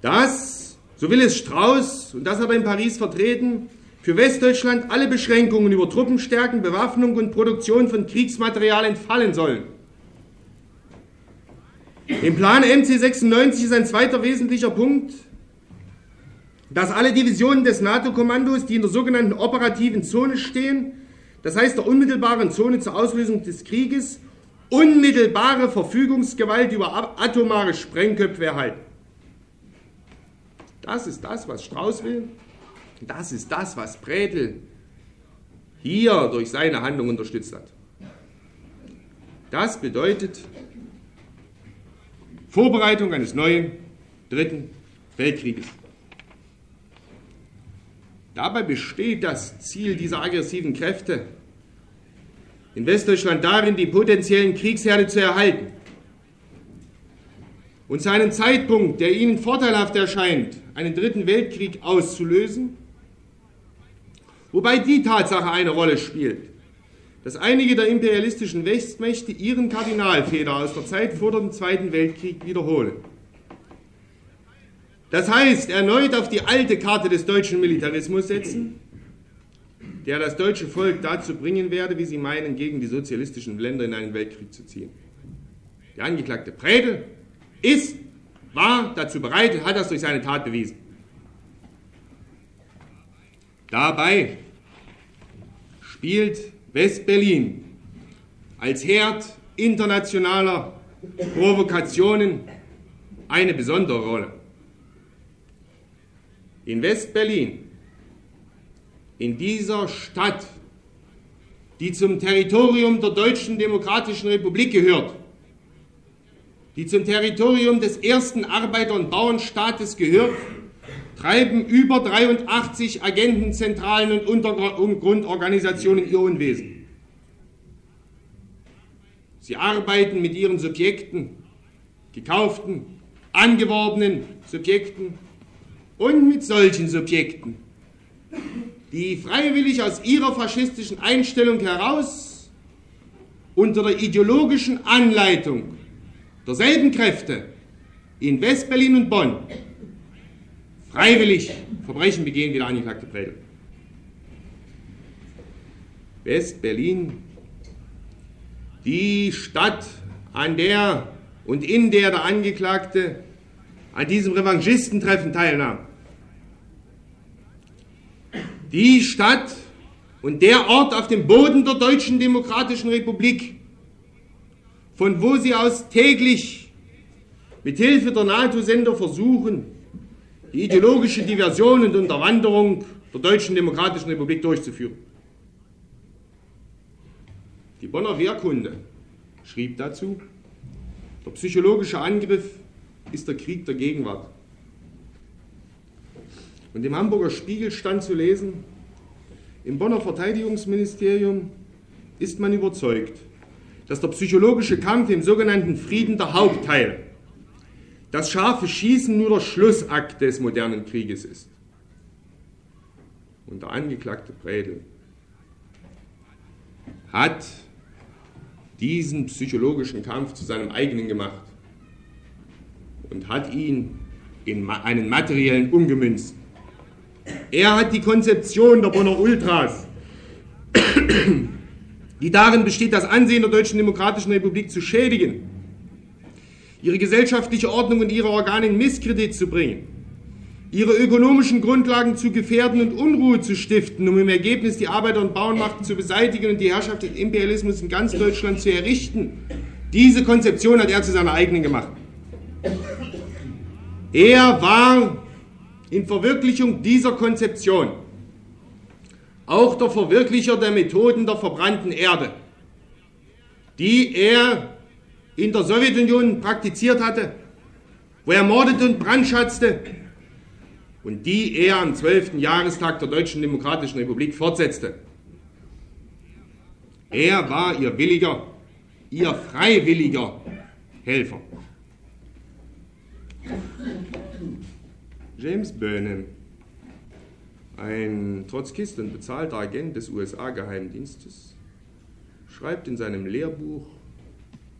Dass, so will es Strauß, und das hat er in Paris vertreten, für Westdeutschland alle Beschränkungen über Truppenstärken, Bewaffnung und Produktion von Kriegsmaterial entfallen sollen. Im Plan MC 96 ist ein zweiter wesentlicher Punkt, dass alle Divisionen des NATO-Kommandos, die in der sogenannten operativen Zone stehen, das heißt der unmittelbaren Zone zur Auslösung des Krieges, unmittelbare Verfügungsgewalt über atomare Sprengköpfe erhalten. Das ist das, was Strauß will. Das ist das, was Bredel hier durch seine Handlung unterstützt hat. Das bedeutet Vorbereitung eines neuen Dritten Weltkrieges. Dabei besteht das Ziel dieser aggressiven Kräfte in Westdeutschland darin, die potenziellen Kriegsherde zu erhalten und zu einem Zeitpunkt, der ihnen vorteilhaft erscheint, einen dritten Weltkrieg auszulösen, wobei die Tatsache eine Rolle spielt, dass einige der imperialistischen Westmächte ihren Kardinalfehler aus der Zeit vor dem Zweiten Weltkrieg wiederholen. Das heißt, erneut auf die alte Karte des deutschen Militarismus setzen, der das deutsche Volk dazu bringen werde, wie sie meinen, gegen die sozialistischen Länder in einen Weltkrieg zu ziehen. Der angeklagte Prädel ist, war dazu bereit und hat das durch seine Tat bewiesen. Dabei spielt West-Berlin als Herd internationaler Provokationen eine besondere Rolle in West-Berlin, in dieser Stadt, die zum Territorium der Deutschen Demokratischen Republik gehört, die zum Territorium des ersten Arbeiter- und Bauernstaates gehört, treiben über 83 Agentenzentralen und Untergrundorganisationen ihr Unwesen. Sie arbeiten mit ihren Subjekten, gekauften, angeworbenen Subjekten und mit solchen Subjekten, die freiwillig aus ihrer faschistischen Einstellung heraus unter der ideologischen Anleitung derselben Kräfte in Westberlin und Bonn freiwillig Verbrechen begehen wie der angeklagte Predel. Westberlin, die Stadt, an der und in der der Angeklagte an diesem Revanchistentreffen teilnahm. Die Stadt und der Ort auf dem Boden der Deutschen Demokratischen Republik, von wo sie aus täglich mit Hilfe der NATO-Sender versuchen, die ideologische Diversion und Unterwanderung der Deutschen Demokratischen Republik durchzuführen. Die Bonner Wehrkunde schrieb dazu, der psychologische Angriff ist der Krieg der Gegenwart. Und im Hamburger Spiegel stand zu lesen, im Bonner Verteidigungsministerium ist man überzeugt, dass der psychologische Kampf im sogenannten Frieden der Hauptteil, das scharfe Schießen nur der Schlussakt des modernen Krieges ist. Und der angeklagte Bredel hat diesen psychologischen Kampf zu seinem eigenen gemacht und hat ihn in einen materiellen umgemünzt. Er hat die Konzeption der Bonner Ultras, die darin besteht, das Ansehen der Deutschen Demokratischen Republik zu schädigen, ihre gesellschaftliche Ordnung und ihre Organe in Misskredit zu bringen, ihre ökonomischen Grundlagen zu gefährden und Unruhe zu stiften, um im Ergebnis die Arbeiter- und Bauernmacht zu beseitigen und die Herrschaft des Imperialismus in ganz Deutschland zu errichten. Diese Konzeption hat er zu seiner eigenen gemacht. Er war in Verwirklichung dieser Konzeption auch der Verwirklicher der Methoden der verbrannten Erde, die er in der Sowjetunion praktiziert hatte, wo er mordete und brandschatzte und die er am 12. Jahrestag der Deutschen Demokratischen Republik fortsetzte. Er war ihr williger, ihr freiwilliger Helfer. James Burnham, ein Trotzkist und bezahlter Agent des USA-Geheimdienstes, schreibt in seinem Lehrbuch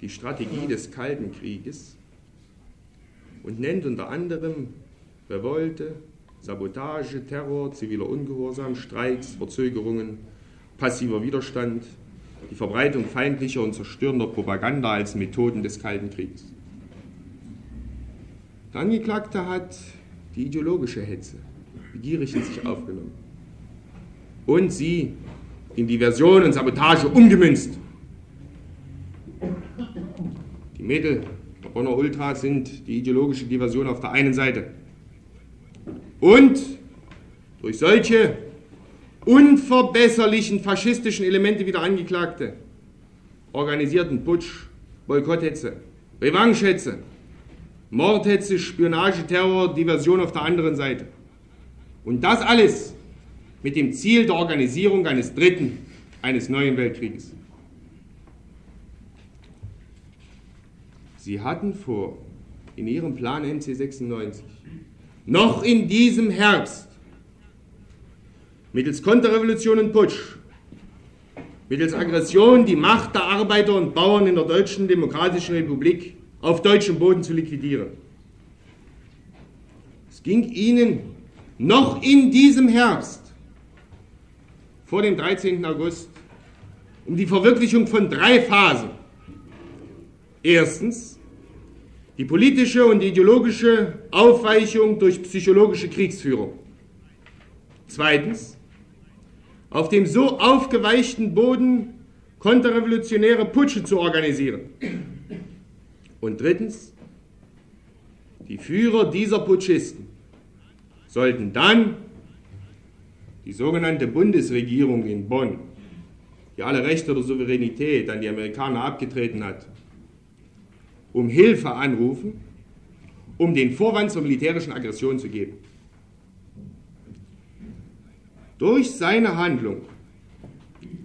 die Strategie des Kalten Krieges und nennt unter anderem Revolte, Sabotage, Terror, ziviler Ungehorsam, Streiks, Verzögerungen, passiver Widerstand, die Verbreitung feindlicher und zerstörender Propaganda als Methoden des Kalten Krieges. Der Angeklagte hat die ideologische Hetze begierig in sich aufgenommen und sie in Diversion und Sabotage umgemünzt. Die Mittel der Bonner Ultras sind die ideologische Diversion auf der einen Seite und durch solche unverbesserlichen faschistischen Elemente wieder Angeklagte organisierten Putsch, Boykotthetze, Revanchehetze, Mordhetze, Spionage, Terror, Diversion auf der anderen Seite. Und das alles mit dem Ziel der Organisierung eines dritten, eines neuen Weltkrieges. Sie hatten vor, in ihrem Plan NC 96, noch in diesem Herbst, mittels Konterrevolution und Putsch, mittels Aggression die Macht der Arbeiter und Bauern in der Deutschen Demokratischen Republik auf deutschem Boden zu liquidieren. Es ging ihnen noch in diesem Herbst, vor dem 13. August, um die Verwirklichung von drei Phasen. Erstens die politische und ideologische Aufweichung durch psychologische Kriegsführung. Zweitens auf dem so aufgeweichten Boden konterrevolutionäre Putsche zu organisieren. Und drittens, die Führer dieser Putschisten sollten dann die sogenannte Bundesregierung in Bonn, die alle Rechte der Souveränität an die Amerikaner abgetreten hat, um Hilfe anrufen, um den Vorwand zur militärischen Aggression zu geben. Durch seine Handlung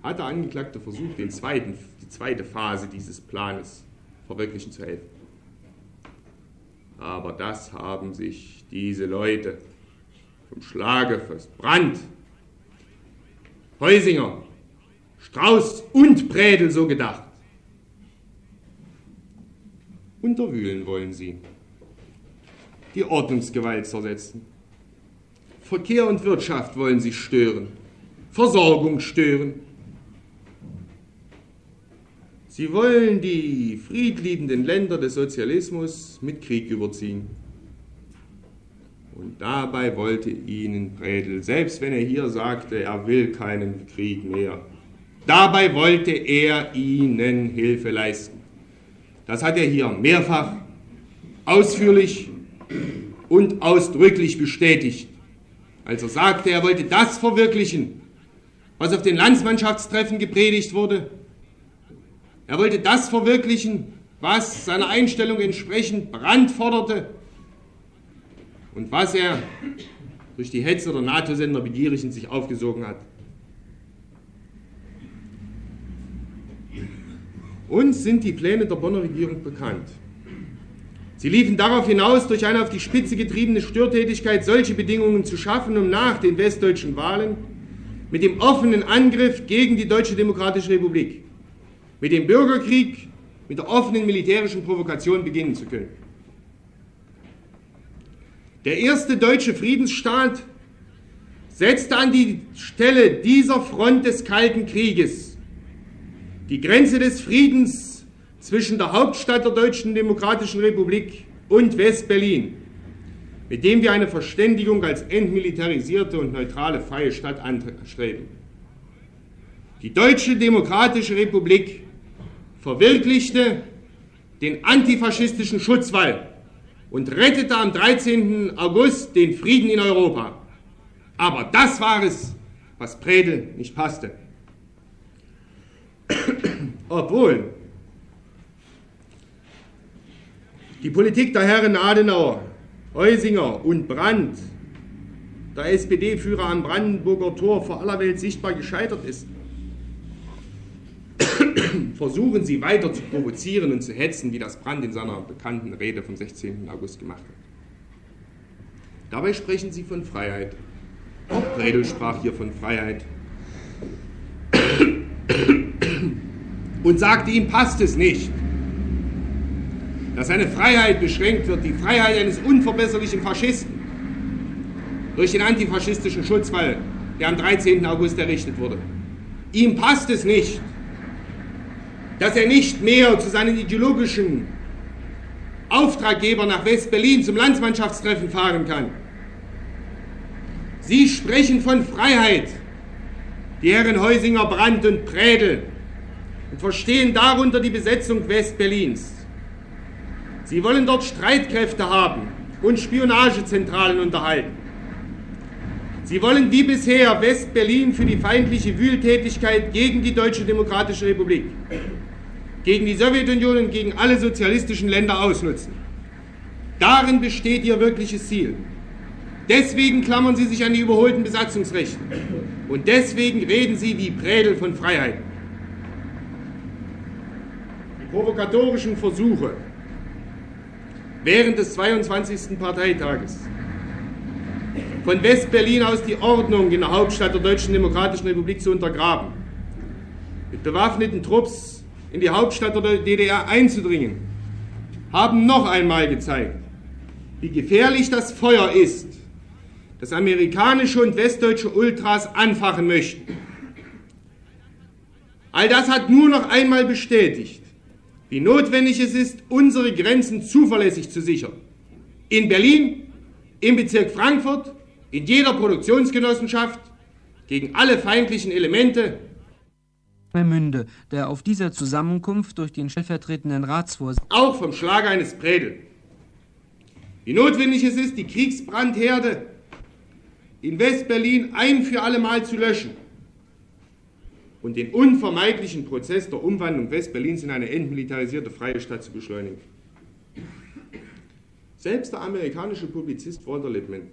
hat der Angeklagte versucht, den zweiten, die zweite Phase dieses Planes verwirklichen zu helfen. Aber das haben sich diese Leute vom Schlage fast Brandt, Heusinger, Strauß und Prädel so gedacht. Unterwühlen wollen sie, die Ordnungsgewalt zersetzen. Verkehr und Wirtschaft wollen sie stören, Versorgung stören, Sie wollen die friedliebenden Länder des Sozialismus mit Krieg überziehen. Und dabei wollte ihnen Bredel, selbst wenn er hier sagte, er will keinen Krieg mehr, dabei wollte er ihnen Hilfe leisten. Das hat er hier mehrfach, ausführlich und ausdrücklich bestätigt. Als er sagte, er wollte das verwirklichen, was auf den Landsmannschaftstreffen gepredigt wurde, Er wollte das verwirklichen, was seiner Einstellung entsprechend Brand forderte und was er durch die Hetze der NATO-Sender begierig in sich aufgesogen hat. Uns sind die Pläne der Bonner Regierung bekannt. Sie liefen darauf hinaus, durch eine auf die Spitze getriebene Störtätigkeit solche Bedingungen zu schaffen, um nach den westdeutschen Wahlen mit dem offenen Angriff gegen die Deutsche Demokratische Republik, mit dem Bürgerkrieg, mit der offenen militärischen Provokation beginnen zu können. Der erste deutsche Friedensstaat setzte an die Stelle dieser Front des Kalten Krieges die Grenze des Friedens zwischen der Hauptstadt der Deutschen Demokratischen Republik und West-Berlin, mit dem wir eine Verständigung als entmilitarisierte und neutrale freie Stadt anstreben. Die Deutsche Demokratische Republik verwirklichte den antifaschistischen Schutzwall und rettete am 13. August den Frieden in Europa. Aber das war es, was Predel nicht passte. Obwohl die Politik der Herren Adenauer, Heusinger und Brandt, der SPD-Führer am Brandenburger Tor, vor aller Welt sichtbar gescheitert ist, versuchen sie weiter zu provozieren und zu hetzen, wie das Brandt in seiner bekannten Rede vom 16. August gemacht hat. Dabei sprechen sie von Freiheit. Auch Bredel sprach hier von Freiheit und sagte, ihm passt es nicht, dass seine Freiheit beschränkt wird, die Freiheit eines unverbesserlichen Faschisten, durch den antifaschistischen Schutzwall, der am 13. August errichtet wurde. Ihm passt es nicht, dass er nicht mehr zu seinen ideologischen Auftraggebern nach West-Berlin zum Landsmannschaftstreffen fahren kann. Sie sprechen von Freiheit, die Herren Heusinger, Brandt und Prädel, und verstehen darunter die Besetzung West-Berlins. Sie wollen dort Streitkräfte haben und Spionagezentralen unterhalten. Sie wollen wie bisher West-Berlin für die feindliche Wühltätigkeit gegen die Deutsche Demokratische Republik, gegen die Sowjetunion und gegen alle sozialistischen Länder ausnutzen. Darin besteht ihr wirkliches Ziel. Deswegen klammern sie sich an die überholten Besatzungsrechte. Und deswegen reden sie wie Prädel von Freiheit provokatorischen Versuche während des 22. Parteitages von West-Berlin aus die Ordnung in der Hauptstadt der Deutschen Demokratischen Republik zu untergraben, mit bewaffneten Trupps in die Hauptstadt der DDR einzudringen, haben noch einmal gezeigt, wie gefährlich das Feuer ist, das amerikanische und westdeutsche Ultras anfachen möchten. All das hat nur noch einmal bestätigt, wie notwendig es ist, unsere Grenzen zuverlässig zu sichern. In Berlin, im Bezirk Frankfurt, in jeder Produktionsgenossenschaft, gegen alle feindlichen Elemente. Münde, der auf dieser Zusammenkunft durch den stellvertretenden Ratsvorsitzenden auch vom Schlag eines Prädel. Wie notwendig es ist, die Kriegsbrandherde in Westberlin ein für alle Mal zu löschen und den unvermeidlichen Prozess der Umwandlung Westberlins in eine entmilitarisierte freie Stadt zu beschleunigen. Selbst der amerikanische Publizist Walter Lippmann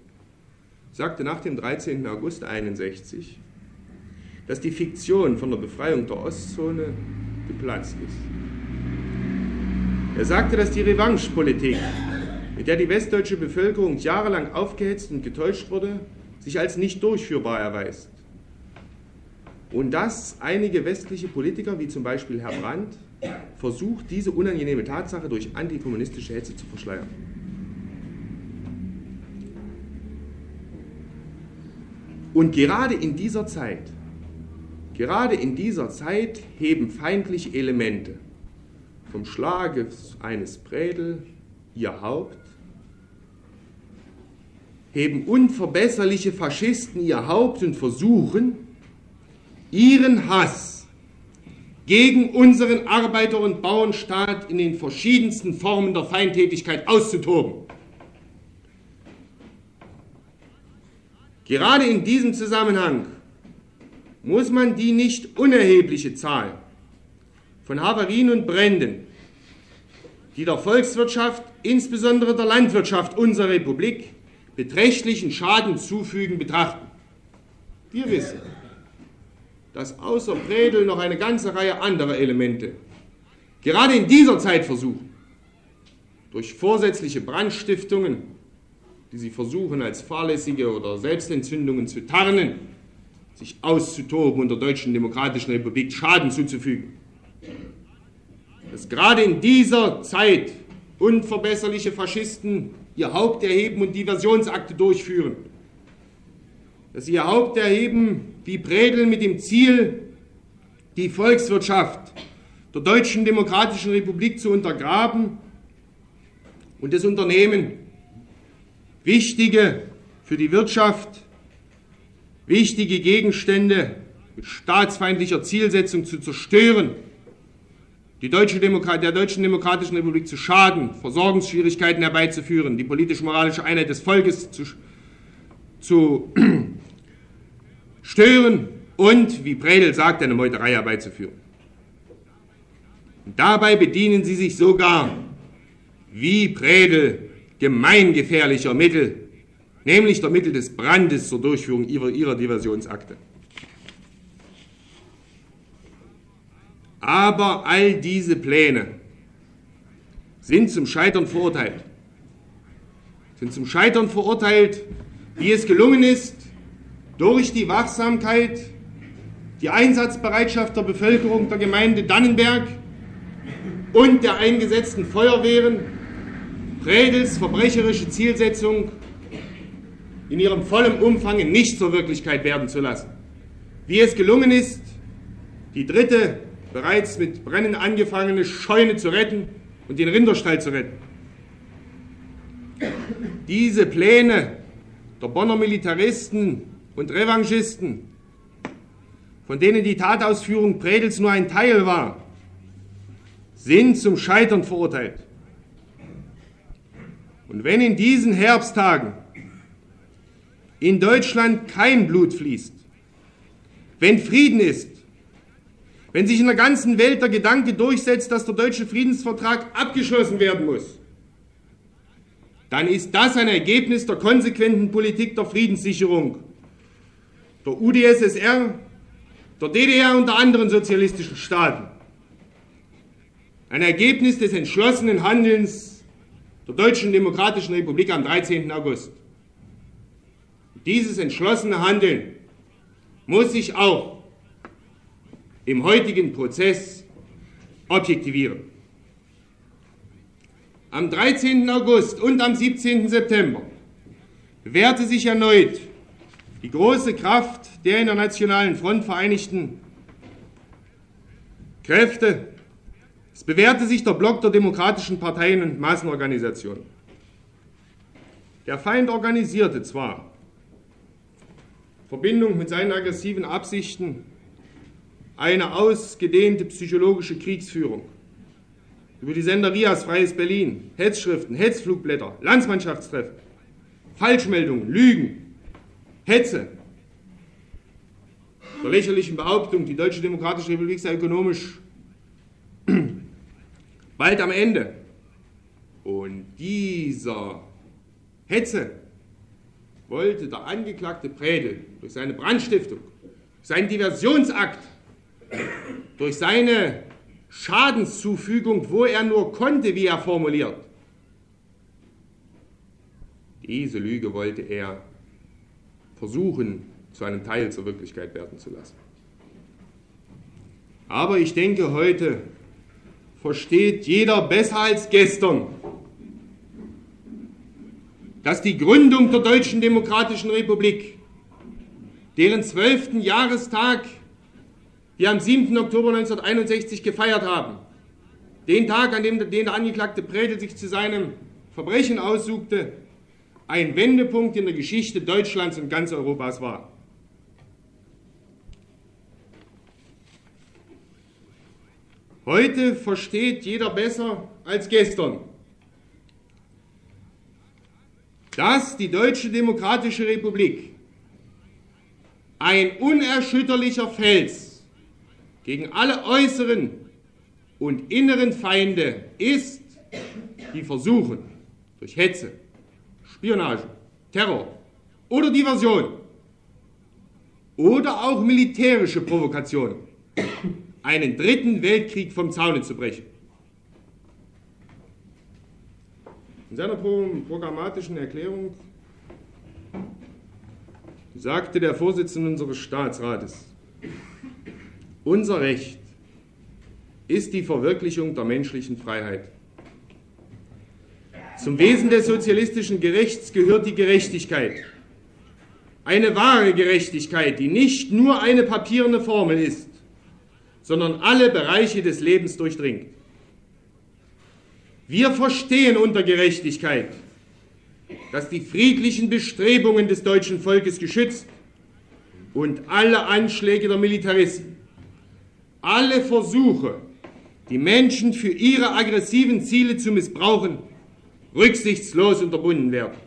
sagte nach dem 13. August 1961, dass die Fiktion von der Befreiung der Ostzone geplatzt ist. Er sagte, dass die Revanchepolitik, mit der die westdeutsche Bevölkerung jahrelang aufgehetzt und getäuscht wurde, sich als nicht durchführbar erweist und dass einige westliche Politiker, wie zum Beispiel Herr Brandt, versucht, diese unangenehme Tatsache durch antikommunistische Hetze zu verschleiern. Und gerade in dieser Zeit, gerade in dieser Zeit heben feindliche Elemente vom Schlage eines Prädel ihr Haupt, heben unverbesserliche Faschisten ihr Haupt und versuchen, ihren Hass gegen unseren Arbeiter- und Bauernstaat in den verschiedensten Formen der Feindtätigkeit auszutoben. Gerade in diesem Zusammenhang muss man die nicht unerhebliche Zahl von Havarien und Bränden, die der Volkswirtschaft, insbesondere der Landwirtschaft unserer Republik, beträchtlichen Schaden zufügen, betrachten. Wir wissen, dass außer Predel noch eine ganze Reihe anderer Elemente gerade in dieser Zeit versuchen, durch vorsätzliche Brandstiftungen, die sie versuchen als fahrlässige oder Selbstentzündungen zu tarnen, sich auszutoben und der Deutschen Demokratischen Republik Schaden zuzufügen. Dass gerade in dieser Zeit unverbesserliche Faschisten ihr Haupt erheben und Diversionsakte durchführen. Dass sie ihr Haupt erheben wie Predel mit dem Ziel, die Volkswirtschaft der Deutschen Demokratischen Republik zu untergraben und das Unternehmen wichtige für die Wirtschaft, wichtige Gegenstände mit staatsfeindlicher Zielsetzung zu zerstören, die Deutsche Demokrat der Deutschen Demokratischen Republik zu schaden, Versorgungsschwierigkeiten herbeizuführen, die politisch-moralische Einheit des Volkes zu, zu stören und, wie Predel sagt, eine Meuterei herbeizuführen. Und dabei bedienen sie sich sogar, wie Predel, gemeingefährlicher Mittel, nämlich der Mittel des Brandes zur Durchführung ihrer, ihrer Diversionsakte. Aber all diese Pläne sind zum Scheitern verurteilt. Sind zum Scheitern verurteilt, wie es gelungen ist, durch die Wachsamkeit, die Einsatzbereitschaft der Bevölkerung der Gemeinde Dannenberg und der eingesetzten Feuerwehren Predels verbrecherische Zielsetzung in ihrem vollen Umfang nicht zur Wirklichkeit werden zu lassen. Wie es gelungen ist, die dritte bereits mit Brennen angefangene Scheune zu retten und den Rinderstall zu retten. Diese Pläne der Bonner Militaristen und Revanchisten, von denen die Tatausführung Predels nur ein Teil war, sind zum Scheitern verurteilt. Und wenn in diesen Herbsttagen in Deutschland kein Blut fließt, wenn Frieden ist, wenn sich in der ganzen Welt der Gedanke durchsetzt, dass der deutsche Friedensvertrag abgeschlossen werden muss, dann ist das ein Ergebnis der konsequenten Politik der Friedenssicherung der UdSSR, der DDR und der anderen sozialistischen Staaten. Ein Ergebnis des entschlossenen Handelns der Deutschen Demokratischen Republik am 13. August. Dieses entschlossene Handeln muss sich auch im heutigen Prozess objektivieren. Am 13. August und am 17. September bewährte sich erneut die große Kraft der in der Nationalen Front vereinigten Kräfte es bewährte sich der Block der demokratischen Parteien und Massenorganisationen. Der Feind organisierte zwar Verbindung mit seinen aggressiven Absichten eine ausgedehnte psychologische Kriegsführung über die Sender Rias Freies Berlin, Hetzschriften, Hetzflugblätter, Landsmannschaftstreffen, Falschmeldungen, Lügen, Hetze, der lächerlichen Behauptung, die Deutsche Demokratische Republik sei ökonomisch bald am Ende. Und dieser Hetze wollte der angeklagte Prädel durch seine Brandstiftung, seinen Diversionsakt, durch seine Schadenszufügung, wo er nur konnte, wie er formuliert, diese Lüge wollte er versuchen, zu einem Teil zur Wirklichkeit werden zu lassen. Aber ich denke, heute versteht jeder besser als gestern, dass die Gründung der Deutschen Demokratischen Republik, deren zwölften Jahrestag wir am 7. Oktober 1961 gefeiert haben, den Tag, an dem der Angeklagte Predel sich zu seinem Verbrechen aussuchte, ein Wendepunkt in der Geschichte Deutschlands und ganz Europas war. Heute versteht jeder besser als gestern, dass die Deutsche Demokratische Republik ein unerschütterlicher Fels gegen alle äußeren und inneren Feinde ist, die versuchen, durch Hetze, Spionage, Terror oder Diversion oder auch militärische Provokation einen dritten Weltkrieg vom Zaune zu brechen. In seiner programmatischen Erklärung sagte der Vorsitzende unseres Staatsrates, unser Recht ist die Verwirklichung der menschlichen Freiheit. Zum Wesen des sozialistischen Gerechts gehört die Gerechtigkeit. Eine wahre Gerechtigkeit, die nicht nur eine papierende Formel ist, sondern alle Bereiche des Lebens durchdringt. Wir verstehen unter Gerechtigkeit, dass die friedlichen Bestrebungen des deutschen Volkes geschützt und alle Anschläge der Militaristen, alle Versuche, die Menschen für ihre aggressiven Ziele zu missbrauchen, rücksichtslos unterbunden werden.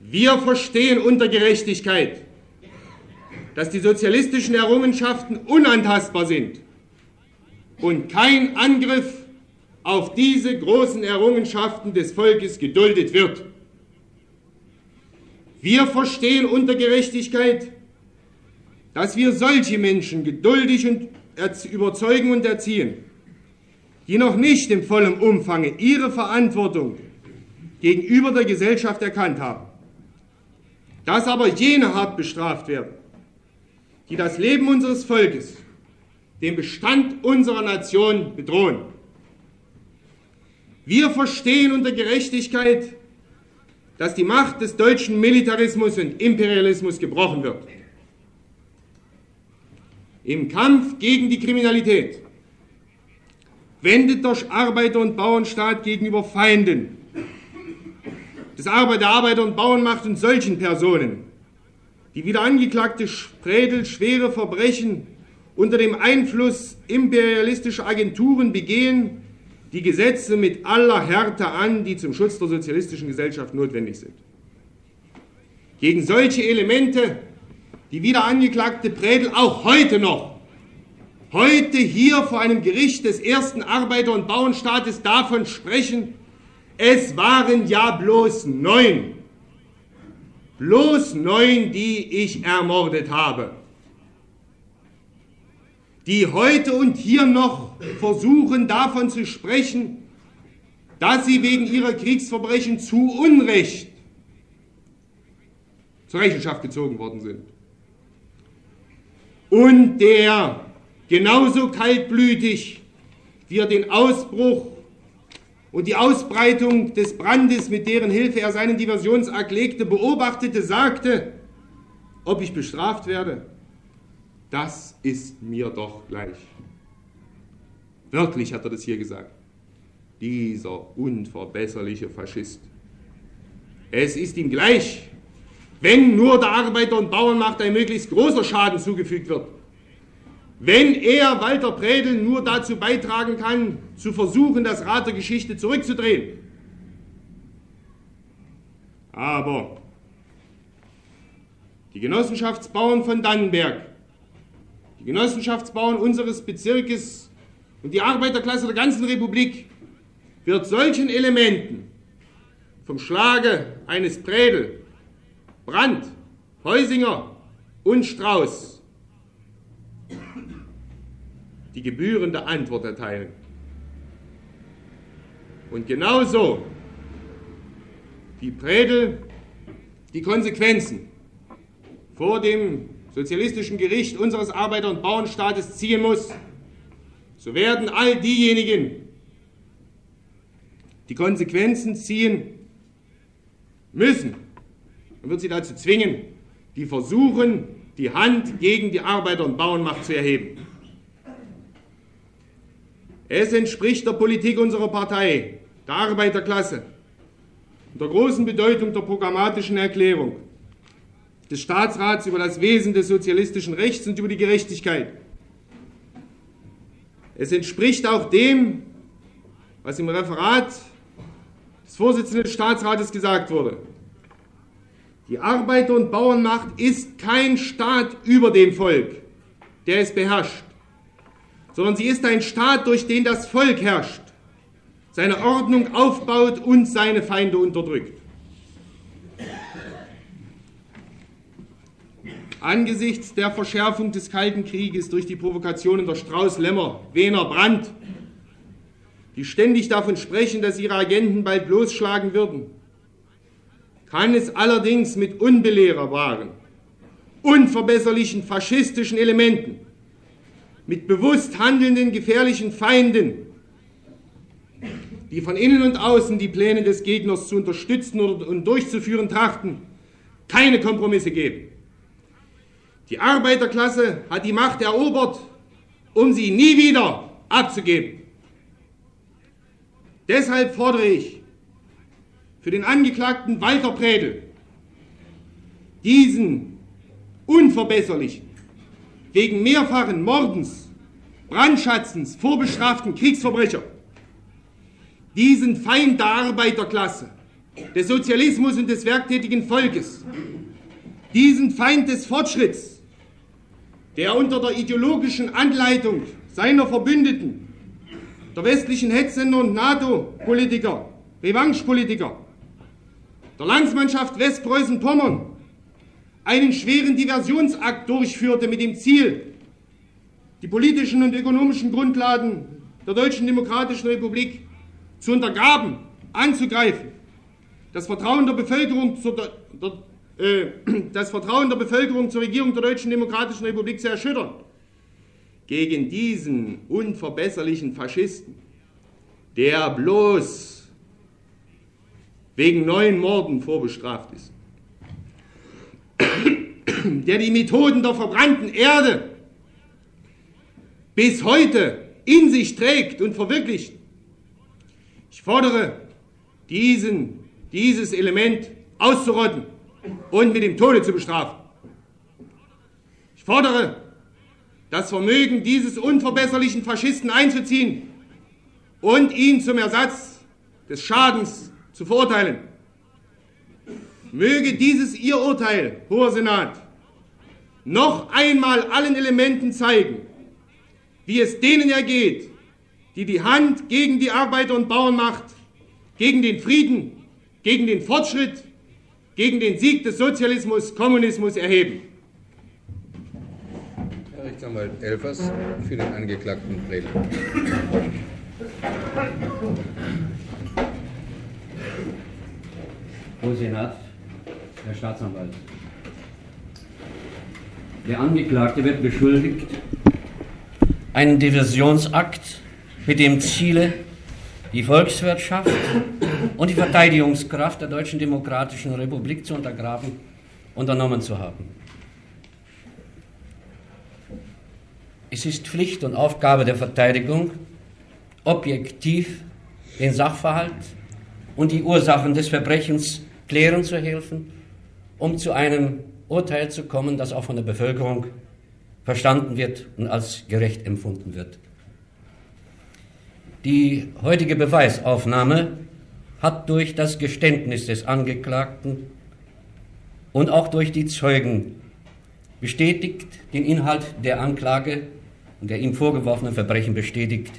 Wir verstehen unter Gerechtigkeit, dass die sozialistischen Errungenschaften unantastbar sind und kein Angriff auf diese großen Errungenschaften des Volkes geduldet wird. Wir verstehen unter Gerechtigkeit, dass wir solche Menschen geduldig und überzeugen und erziehen, die noch nicht im vollen Umfange ihre Verantwortung gegenüber der Gesellschaft erkannt haben. Dass aber jene hart bestraft werden, die das Leben unseres Volkes, den Bestand unserer Nation bedrohen. Wir verstehen unter Gerechtigkeit, dass die Macht des deutschen Militarismus und Imperialismus gebrochen wird. Im Kampf gegen die Kriminalität wendet der Arbeiter- und Bauernstaat gegenüber Feinden des Arbeiter, Arbeiter- und Bauernmacht und solchen Personen, die wieder angeklagte Spredel schwere Verbrechen unter dem Einfluss imperialistischer Agenturen begehen, die Gesetze mit aller Härte an, die zum Schutz der sozialistischen Gesellschaft notwendig sind. Gegen solche Elemente die wieder angeklagte Prädel auch heute noch, heute hier vor einem Gericht des ersten Arbeiter- und Bauernstaates davon sprechen, es waren ja bloß neun, bloß neun, die ich ermordet habe, die heute und hier noch versuchen davon zu sprechen, dass sie wegen ihrer Kriegsverbrechen zu Unrecht zur Rechenschaft gezogen worden sind und der genauso kaltblütig, wie er den Ausbruch und die Ausbreitung des Brandes, mit deren Hilfe er seinen Diversionsakt legte, beobachtete, sagte, ob ich bestraft werde, das ist mir doch gleich. Wirklich hat er das hier gesagt. Dieser unverbesserliche Faschist. Es ist ihm gleich, wenn nur der Arbeiter- und Bauernmacht ein möglichst großer Schaden zugefügt wird. Wenn er, Walter Predel, nur dazu beitragen kann, zu versuchen, das Rad der Geschichte zurückzudrehen. Aber die Genossenschaftsbauern von Dannenberg, die Genossenschaftsbauern unseres Bezirkes und die Arbeiterklasse der ganzen Republik wird solchen Elementen vom Schlage eines Predel Brandt, Heusinger und Strauß die gebührende Antwort erteilen. Und genauso wie Predel die Konsequenzen vor dem sozialistischen Gericht unseres Arbeiter- und Bauernstaates ziehen muss, so werden all diejenigen die Konsequenzen ziehen müssen und wird sie dazu zwingen, die versuchen, die Hand gegen die Arbeiter- und Bauernmacht zu erheben. Es entspricht der Politik unserer Partei, der Arbeiterklasse und der großen Bedeutung der programmatischen Erklärung des Staatsrats über das Wesen des sozialistischen Rechts und über die Gerechtigkeit. Es entspricht auch dem, was im Referat des Vorsitzenden des Staatsrates gesagt wurde. Die Arbeiter- und Bauernmacht ist kein Staat über dem Volk, der es beherrscht, sondern sie ist ein Staat, durch den das Volk herrscht, seine Ordnung aufbaut und seine Feinde unterdrückt. Angesichts der Verschärfung des Kalten Krieges durch die Provokationen der Strauß, Lemmer, Wehner, Brandt, die ständig davon sprechen, dass ihre Agenten bald bloßschlagen würden, kann es allerdings mit unbelehrbaren, unverbesserlichen faschistischen Elementen, mit bewusst handelnden gefährlichen Feinden, die von innen und außen die Pläne des Gegners zu unterstützen und durchzuführen trachten, keine Kompromisse geben. Die Arbeiterklasse hat die Macht erobert, um sie nie wieder abzugeben. Deshalb fordere ich für den Angeklagten Walter Prädel diesen unverbesserlichen, wegen mehrfachen Mordens, Brandschatzens vorbestraften Kriegsverbrecher, diesen Feind der Arbeiterklasse, des Sozialismus und des werktätigen Volkes, diesen Feind des Fortschritts, der unter der ideologischen Anleitung seiner Verbündeten, der westlichen Hetzsender und NATO-Politiker, Revanche-Politiker, der Landsmannschaft Westpreußen-Pommern einen schweren Diversionsakt durchführte mit dem Ziel, die politischen und ökonomischen Grundlagen der Deutschen Demokratischen Republik zu untergraben, anzugreifen, das Vertrauen der Bevölkerung zur, der, das Vertrauen der Bevölkerung zur Regierung der Deutschen Demokratischen Republik zu erschüttern. Gegen diesen unverbesserlichen Faschisten, der bloß wegen neuen Morden vorbestraft ist, der die Methoden der verbrannten Erde bis heute in sich trägt und verwirklicht. Ich fordere, diesen, dieses Element auszurotten und mit dem Tode zu bestrafen. Ich fordere, das Vermögen dieses unverbesserlichen Faschisten einzuziehen und ihn zum Ersatz des Schadens zu verurteilen. Möge dieses Ihr Urteil, Hoher Senat, noch einmal allen Elementen zeigen, wie es denen ergeht, die die Hand gegen die Arbeiter- und Bauernmacht, gegen den Frieden, gegen den Fortschritt gegen den Sieg des Sozialismus, Kommunismus erheben. Herr Rechtsanwalt Elfers für den Angeklagten Bredel. Hoher Senat, Herr Staatsanwalt. Der Angeklagte wird beschuldigt, einen Diversionsakt mit dem Ziele, die Volkswirtschaft und die Verteidigungskraft der Deutschen Demokratischen Republik zu untergraben, unternommen zu haben. Es ist Pflicht und Aufgabe der Verteidigung, objektiv den Sachverhalt und die Ursachen des Verbrechens klären zu helfen, um zu einem Urteil zu kommen, das auch von der Bevölkerung verstanden wird und als gerecht empfunden wird. Die heutige Beweisaufnahme hat durch das Geständnis des Angeklagten und auch durch die Zeugen bestätigt den Inhalt der Anklage und der ihm vorgeworfenen Verbrechen bestätigt.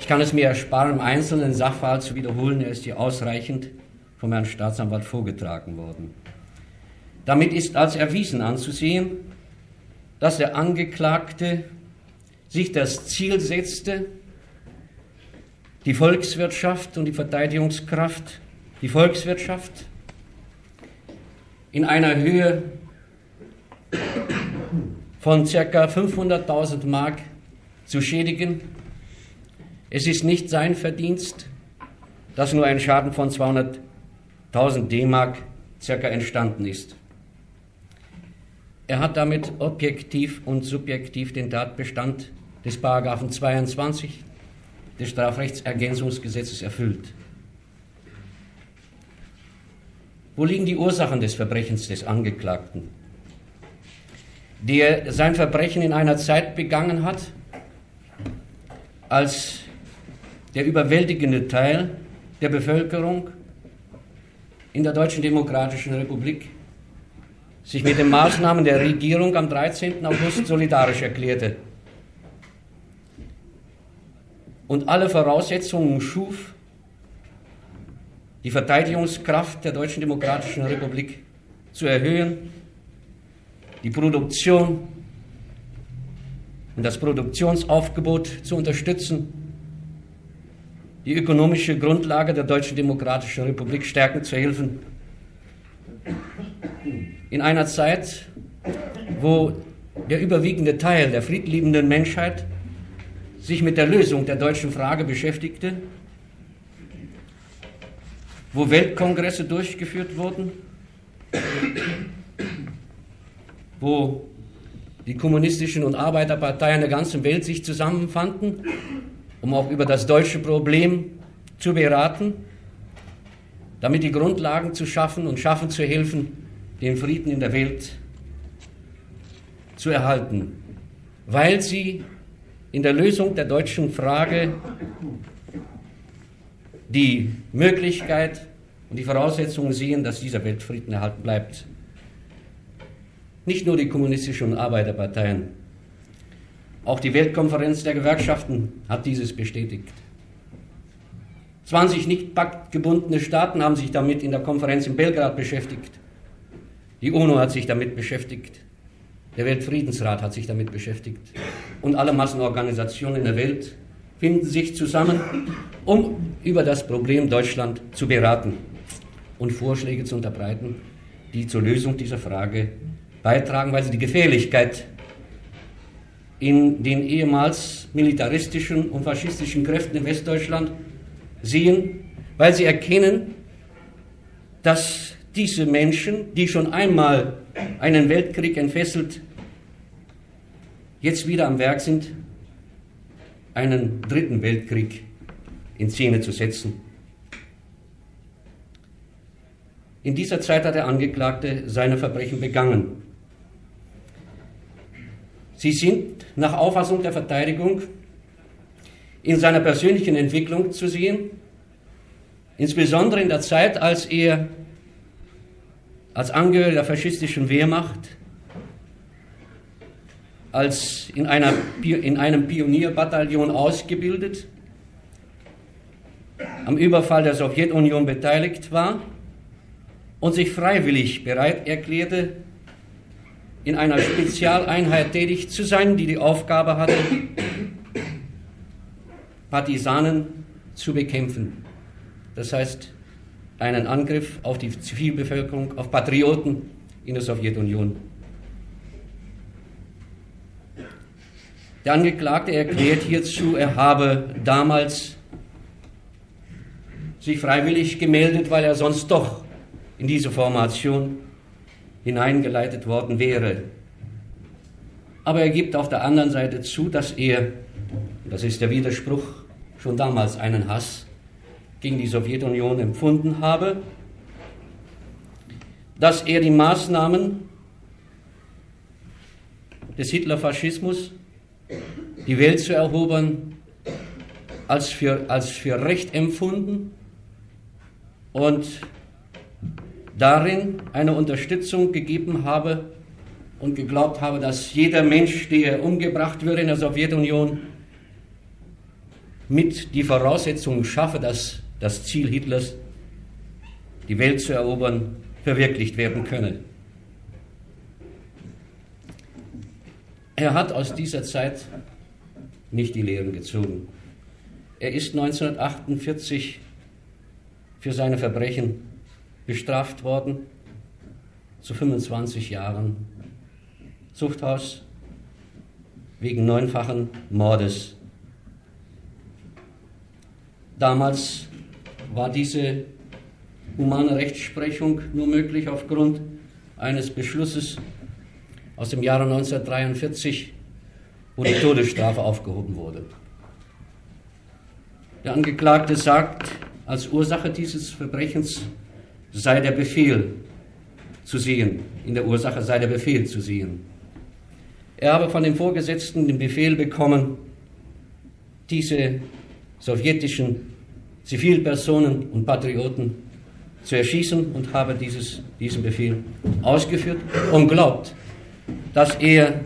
Ich kann es mir ersparen, im einzelnen Sachverhalt zu wiederholen, er ist hier ausreichend vom Herrn Staatsanwalt vorgetragen worden. Damit ist als erwiesen anzusehen, dass der Angeklagte sich das Ziel setzte, die Volkswirtschaft und die Verteidigungskraft, die Volkswirtschaft in einer Höhe von ca. 500.000 Mark zu schädigen. Es ist nicht sein Verdienst, dass nur ein Schaden von 200.000 D-Mark circa entstanden ist. Er hat damit objektiv und subjektiv den Tatbestand des Paragraphen 22 des Strafrechtsergänzungsgesetzes erfüllt. Wo liegen die Ursachen des Verbrechens des Angeklagten? Der sein Verbrechen in einer Zeit begangen hat, als der überwältigende Teil der Bevölkerung in der Deutschen Demokratischen Republik sich mit den Maßnahmen der Regierung am 13. August solidarisch erklärte und alle Voraussetzungen schuf, die Verteidigungskraft der Deutschen Demokratischen Republik zu erhöhen, die Produktion und das Produktionsaufgebot zu unterstützen, die ökonomische Grundlage der Deutschen Demokratischen Republik stärken zu helfen. In einer Zeit, wo der überwiegende Teil der friedliebenden Menschheit sich mit der Lösung der deutschen Frage beschäftigte, wo Weltkongresse durchgeführt wurden, wo die kommunistischen und Arbeiterparteien der ganzen Welt sich zusammenfanden, um auch über das deutsche Problem zu beraten, damit die Grundlagen zu schaffen und schaffen zu helfen, den Frieden in der Welt zu erhalten, weil sie in der Lösung der deutschen Frage die Möglichkeit und die Voraussetzungen sehen, dass dieser Weltfrieden erhalten bleibt. Nicht nur die kommunistischen Arbeiterparteien, auch die Weltkonferenz der Gewerkschaften hat dieses bestätigt. 20 nicht paktgebundene Staaten haben sich damit in der Konferenz in Belgrad beschäftigt. Die UNO hat sich damit beschäftigt. Der Weltfriedensrat hat sich damit beschäftigt. Und alle Massenorganisationen in der Welt finden sich zusammen, um über das Problem Deutschland zu beraten und Vorschläge zu unterbreiten, die zur Lösung dieser Frage beitragen, weil sie die Gefährlichkeit in den ehemals militaristischen und faschistischen Kräften in Westdeutschland sehen, weil sie erkennen, dass diese Menschen, die schon einmal einen Weltkrieg entfesselt, jetzt wieder am Werk sind, einen dritten Weltkrieg in Szene zu setzen. In dieser Zeit hat der Angeklagte seine Verbrechen begangen. Sie sind nach Auffassung der Verteidigung in seiner persönlichen Entwicklung zu sehen, insbesondere in der Zeit, als er als Angehöriger der faschistischen Wehrmacht, als in, einer, in einem Pionierbataillon ausgebildet, am Überfall der Sowjetunion beteiligt war und sich freiwillig bereit erklärte, in einer Spezialeinheit tätig zu sein, die die Aufgabe hatte, Partisanen zu bekämpfen. Das heißt, einen Angriff auf die Zivilbevölkerung, auf Patrioten in der Sowjetunion. Der Angeklagte erklärt hierzu, er habe damals sich freiwillig gemeldet, weil er sonst doch in diese Formation hineingeleitet worden wäre. Aber er gibt auf der anderen Seite zu, dass er, das ist der Widerspruch, schon damals einen Hass gegen die Sowjetunion empfunden habe, dass er die Maßnahmen des Hitlerfaschismus, die Welt zu erobern, als für, als für recht empfunden und darin eine Unterstützung gegeben habe und geglaubt habe, dass jeder Mensch, der umgebracht würde in der Sowjetunion, mit die Voraussetzungen schaffe, dass das Ziel Hitlers, die Welt zu erobern, verwirklicht werden könne. Er hat aus dieser Zeit nicht die Lehren gezogen. Er ist 1948 für seine Verbrechen bestraft worden zu 25 Jahren Zuchthaus wegen neunfachen Mordes. Damals war diese humane Rechtsprechung nur möglich aufgrund eines Beschlusses aus dem Jahre 1943, wo die Todesstrafe aufgehoben wurde. Der Angeklagte sagt, als Ursache dieses Verbrechens sei der Befehl zu sehen, in der Ursache sei der Befehl zu sehen. Er habe von dem Vorgesetzten den Befehl bekommen, diese sowjetischen Zivilpersonen und Patrioten zu erschießen und habe dieses, diesen Befehl ausgeführt und glaubt, dass er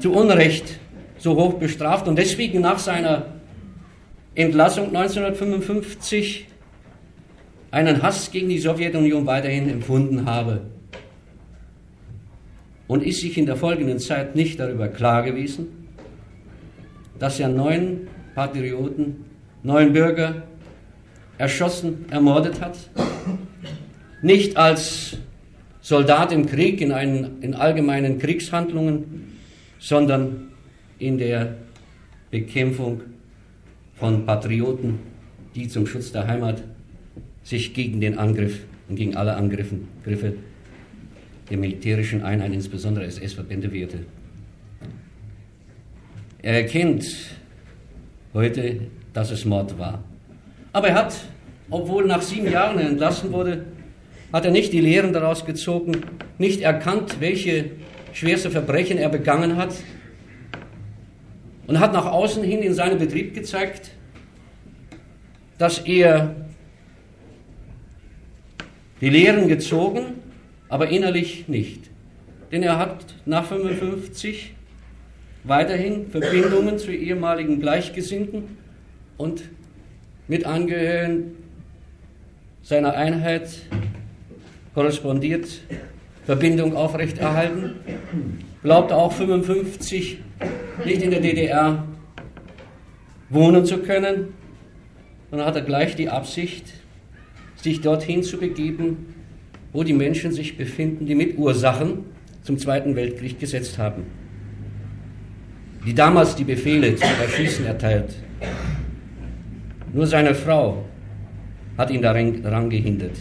zu Unrecht so hoch bestraft und deswegen nach seiner Entlassung 1955 einen Hass gegen die Sowjetunion weiterhin empfunden habe und ist sich in der folgenden Zeit nicht darüber klar gewesen, dass er neun Patrioten, neun Bürger erschossen, ermordet hat, nicht als Soldat im Krieg, in, einen, in allgemeinen Kriegshandlungen, sondern in der Bekämpfung von Patrioten, die zum Schutz der Heimat sich gegen den Angriff und gegen alle Angriffe der militärischen Einheit, insbesondere SS-Verbände, wehrte. Er erkennt heute, dass es Mord war. Aber er hat, obwohl nach sieben Jahren er entlassen wurde, hat er nicht die Lehren daraus gezogen, nicht erkannt, welche schwerste Verbrechen er begangen hat und hat nach außen hin in seinem Betrieb gezeigt, dass er die Lehren gezogen, aber innerlich nicht. Denn er hat nach 55 weiterhin Verbindungen zu ehemaligen Gleichgesinnten und mit Angehörigen seiner Einheit korrespondiert, Verbindung aufrechterhalten, glaubt auch 55 nicht in der DDR wohnen zu können, sondern hat er gleich die Absicht, sich dorthin zu begeben, wo die Menschen sich befinden, die Mitursachen zum Zweiten Weltkrieg gesetzt haben. Die damals die Befehle zum Erschießen erteilt. Nur seine Frau hat ihn daran gehindert.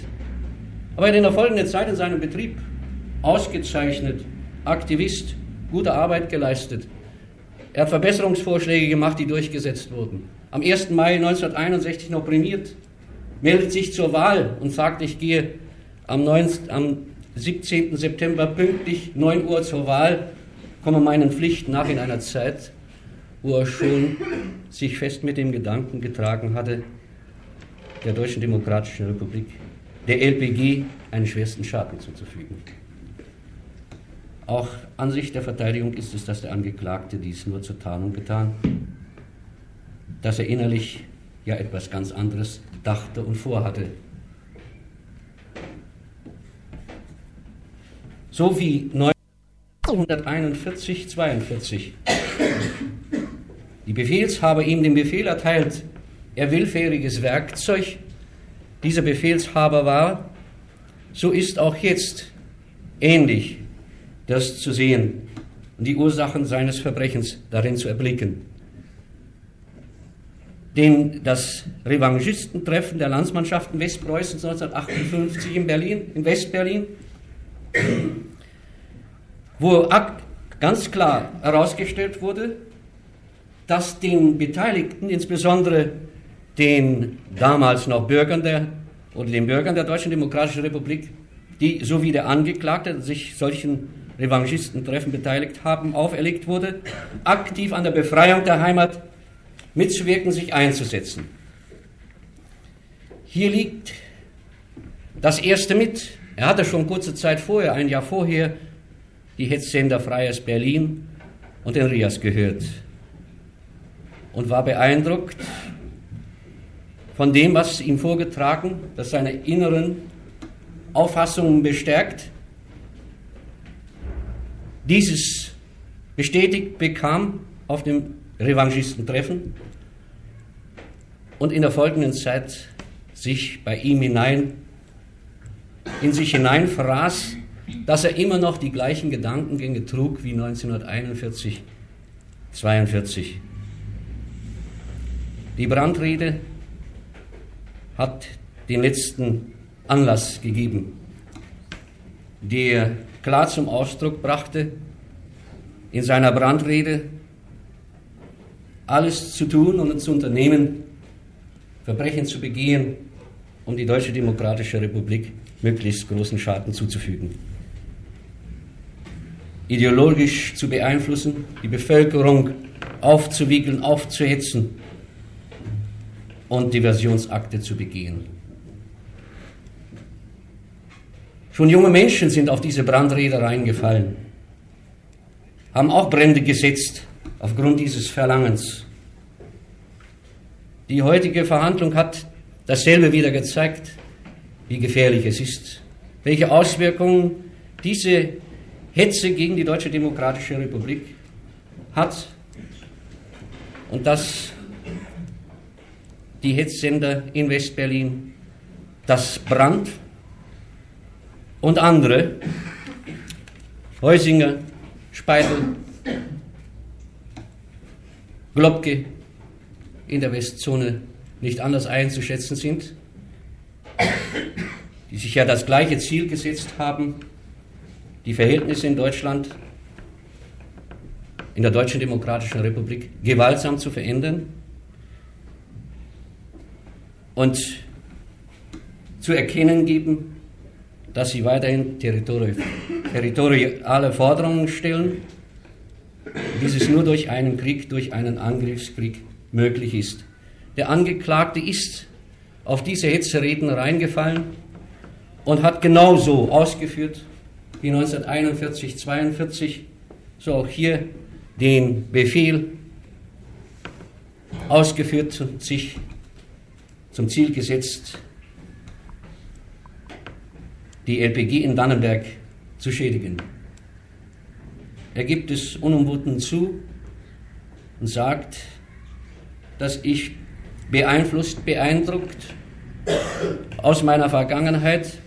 Aber er hat in der folgenden Zeit in seinem Betrieb ausgezeichnet, Aktivist, gute Arbeit geleistet. Er hat Verbesserungsvorschläge gemacht, die durchgesetzt wurden. Am 1. Mai 1961 noch prämiert, meldet sich zur Wahl und sagt, ich gehe am, 9, am 17. September pünktlich 9 Uhr zur Wahl komme meinen Pflichten nach in einer Zeit, wo er schon sich fest mit dem Gedanken getragen hatte, der Deutschen Demokratischen Republik, der LPG, einen schwersten Schaden zuzufügen. Auch an sich der Verteidigung ist es, dass der Angeklagte dies nur zur Tarnung getan, dass er innerlich ja etwas ganz anderes dachte und vorhatte. So wie 1941, 42. Die Befehlshaber ihm den Befehl erteilt, er willfähriges Werkzeug dieser Befehlshaber war, so ist auch jetzt ähnlich das zu sehen und die Ursachen seines Verbrechens darin zu erblicken. Denn das Revanchistentreffen der Landsmannschaften Westpreußens 1958 in Berlin, in Westberlin, wo ganz klar herausgestellt wurde, dass den Beteiligten, insbesondere den damals noch Bürgern der oder den Bürgern der Deutschen Demokratischen Republik, die so wie der Angeklagte sich solchen Revanchistentreffen beteiligt haben, auferlegt wurde, aktiv an der Befreiung der Heimat mitzuwirken, sich einzusetzen. Hier liegt das erste mit. Er hatte schon kurze Zeit vorher, ein Jahr vorher, die Hetzsender Freies Berlin und den Rias gehört und war beeindruckt von dem, was ihm vorgetragen, das seine inneren Auffassungen bestärkt. Dieses bestätigt bekam auf dem Revanchistentreffen und in der folgenden Zeit sich bei ihm hinein, in sich hinein fraß dass er immer noch die gleichen Gedankengänge trug wie 1941, 42. Die Brandrede hat den letzten Anlass gegeben, der klar zum Ausdruck brachte, in seiner Brandrede alles zu tun und zu unternehmen, Verbrechen zu begehen, um die Deutsche Demokratische Republik möglichst großen Schaden zuzufügen. Ideologisch zu beeinflussen, die Bevölkerung aufzuwiegeln, aufzuhetzen und Diversionsakte zu begehen. Schon junge Menschen sind auf diese Brandräder reingefallen, haben auch Brände gesetzt aufgrund dieses Verlangens. Die heutige Verhandlung hat dasselbe wieder gezeigt, wie gefährlich es ist, welche Auswirkungen diese Hetze gegen die Deutsche Demokratische Republik hat und dass die Hetzsender in Westberlin, das Brand und andere, Heusinger, Speitel, Globke in der Westzone nicht anders einzuschätzen sind, die sich ja das gleiche Ziel gesetzt haben, die Verhältnisse in Deutschland, in der Deutschen Demokratischen Republik gewaltsam zu verändern und zu erkennen geben, dass sie weiterhin territori territoriale Forderungen stellen, dieses nur durch einen Krieg, durch einen Angriffskrieg möglich ist. Der Angeklagte ist auf diese Hetzereden reingefallen und hat genauso ausgeführt wie 1941, 42, so auch hier den Befehl ausgeführt und sich zum Ziel gesetzt, die LPG in Dannenberg zu schädigen. Er gibt es unumwunden zu und sagt, dass ich beeinflusst, beeindruckt aus meiner Vergangenheit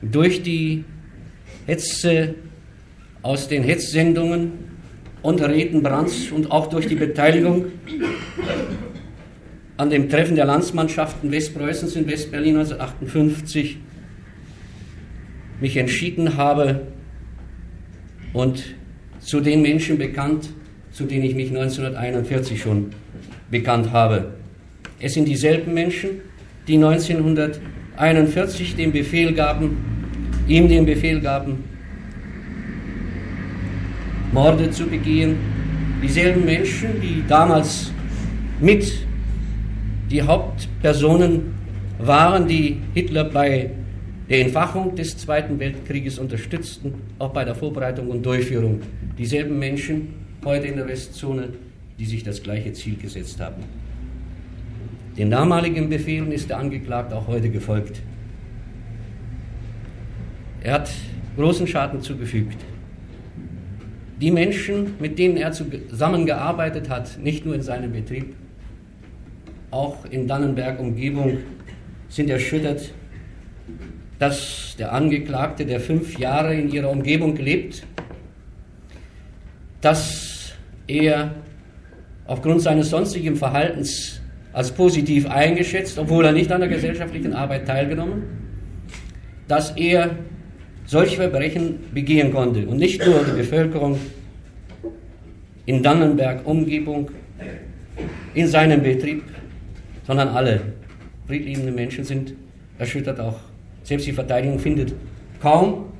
durch die Hetze aus den Hetzsendungen und Reden Brands und auch durch die Beteiligung an dem Treffen der Landsmannschaften Westpreußens in Westberlin 1958 mich entschieden habe und zu den Menschen bekannt, zu denen ich mich 1941 schon bekannt habe. Es sind dieselben Menschen, die 1941 den Befehl gaben, ihm den Befehl gaben, Morde zu begehen. Dieselben Menschen, die damals mit die Hauptpersonen waren, die Hitler bei der Entfachung des Zweiten Weltkrieges unterstützten, auch bei der Vorbereitung und Durchführung. Dieselben Menschen heute in der Westzone, die sich das gleiche Ziel gesetzt haben. Den damaligen Befehlen ist der Angeklagte auch heute gefolgt. Er hat großen Schaden zugefügt. Die Menschen, mit denen er zusammengearbeitet hat, nicht nur in seinem Betrieb, auch in Dannenberg Umgebung, sind erschüttert, dass der Angeklagte, der fünf Jahre in ihrer Umgebung lebt, dass er aufgrund seines sonstigen Verhaltens als positiv eingeschätzt, obwohl er nicht an der gesellschaftlichen Arbeit teilgenommen, dass er solche Verbrechen begehen konnte. Und nicht nur die Bevölkerung in Dannenberg Umgebung, in seinem Betrieb, sondern alle friedliebenden Menschen sind erschüttert auch. Selbst die Verteidigung findet kaum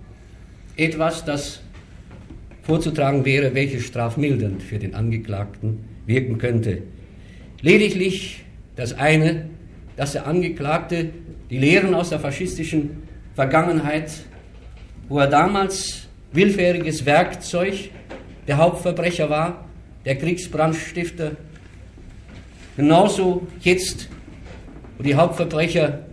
etwas, das vorzutragen wäre, welches strafmildernd für den Angeklagten wirken könnte. Lediglich das eine, dass der Angeklagte die Lehren aus der faschistischen Vergangenheit, wo er damals willfähriges Werkzeug der Hauptverbrecher war, der Kriegsbrandstifter, genauso jetzt, wo die Hauptverbrecher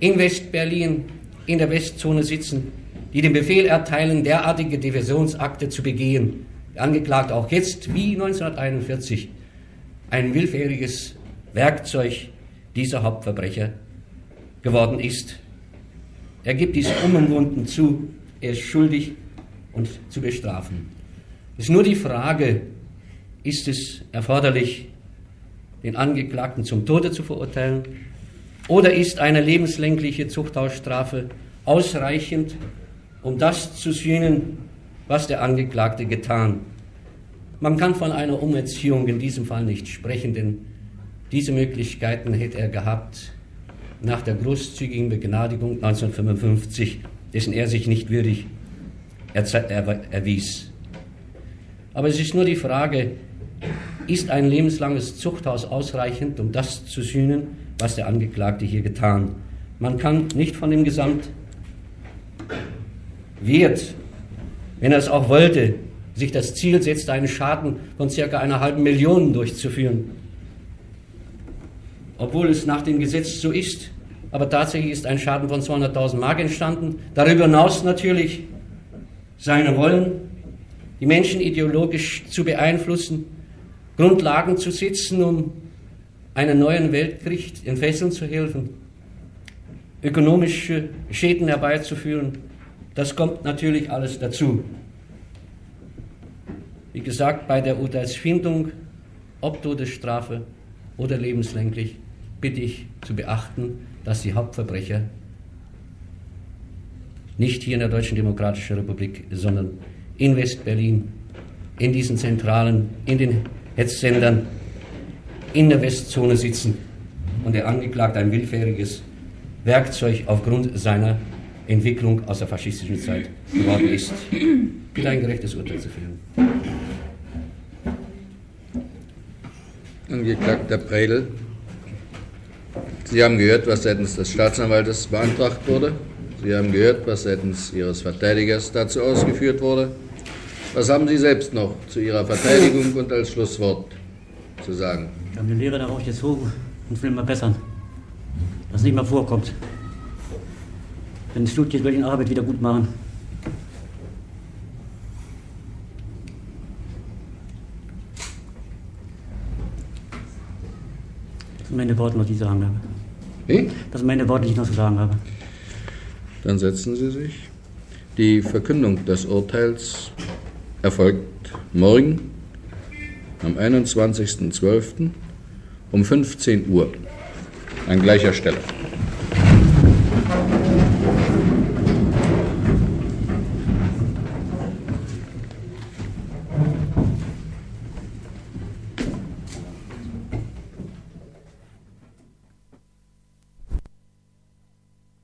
in Westberlin in der Westzone sitzen, die den Befehl erteilen, derartige Diversionsakte zu begehen. Der Angeklagte auch jetzt, wie 1941, ein willfähriges Werkzeug dieser Hauptverbrecher geworden ist. Er gibt dies unumwunden zu, er ist schuldig und zu bestrafen. Es ist nur die Frage, ist es erforderlich, den Angeklagten zum Tode zu verurteilen oder ist eine lebenslängliche Zuchthausstrafe ausreichend, um das zu sühnen, was der Angeklagte getan? Man kann von einer Umerziehung in diesem Fall nicht sprechen, denn diese Möglichkeiten hätte er gehabt nach der großzügigen Begnadigung 1955, dessen er sich nicht würdig erwies. Aber es ist nur die Frage, ist ein lebenslanges Zuchthaus ausreichend, um das zu sühnen, was der Angeklagte hier getan? Man kann nicht von dem Gesamtwert, wenn er es auch wollte, sich das Ziel setzt, einen Schaden von circa einer halben Million durchzuführen, obwohl es nach dem Gesetz so ist. Aber tatsächlich ist ein Schaden von 200.000 Mark entstanden. Darüber hinaus natürlich seine Wollen, die Menschen ideologisch zu beeinflussen, Grundlagen zu setzen, um einen neuen Weltkrieg in Fesseln zu helfen, ökonomische Schäden herbeizuführen. Das kommt natürlich alles dazu. Wie gesagt, bei der Urteilsfindung, ob Todesstrafe oder lebenslänglich, bitte ich zu beachten, dass die Hauptverbrecher nicht hier in der Deutschen Demokratischen Republik, sondern in Westberlin, in diesen Zentralen, in den Hetzsendern, in der Westzone sitzen und der Angeklagte ein willfähriges Werkzeug aufgrund seiner Entwicklung aus der faschistischen Zeit geworden ist. Bitte ein gerechtes Urteil zu fällen. Angeklagter Predel, Sie haben gehört, was seitens des Staatsanwaltes beantragt wurde. Sie haben gehört, was seitens Ihres Verteidigers dazu ausgeführt wurde. Was haben Sie selbst noch zu Ihrer Verteidigung und als Schlusswort zu sagen? Wir haben eine Lehre darauf jetzt hoch und will mal bessern. Dass es nicht mehr vorkommt. Wenn es Flut geht, will ich die Arbeit wieder gut machen. Das sind meine Worte, die ich sagen habe. Wie? Das sind meine Worte, die ich noch zu sagen habe. Dann setzen Sie sich. Die Verkündung des Urteils erfolgt morgen am 21.12. um 15 Uhr an gleicher Stelle.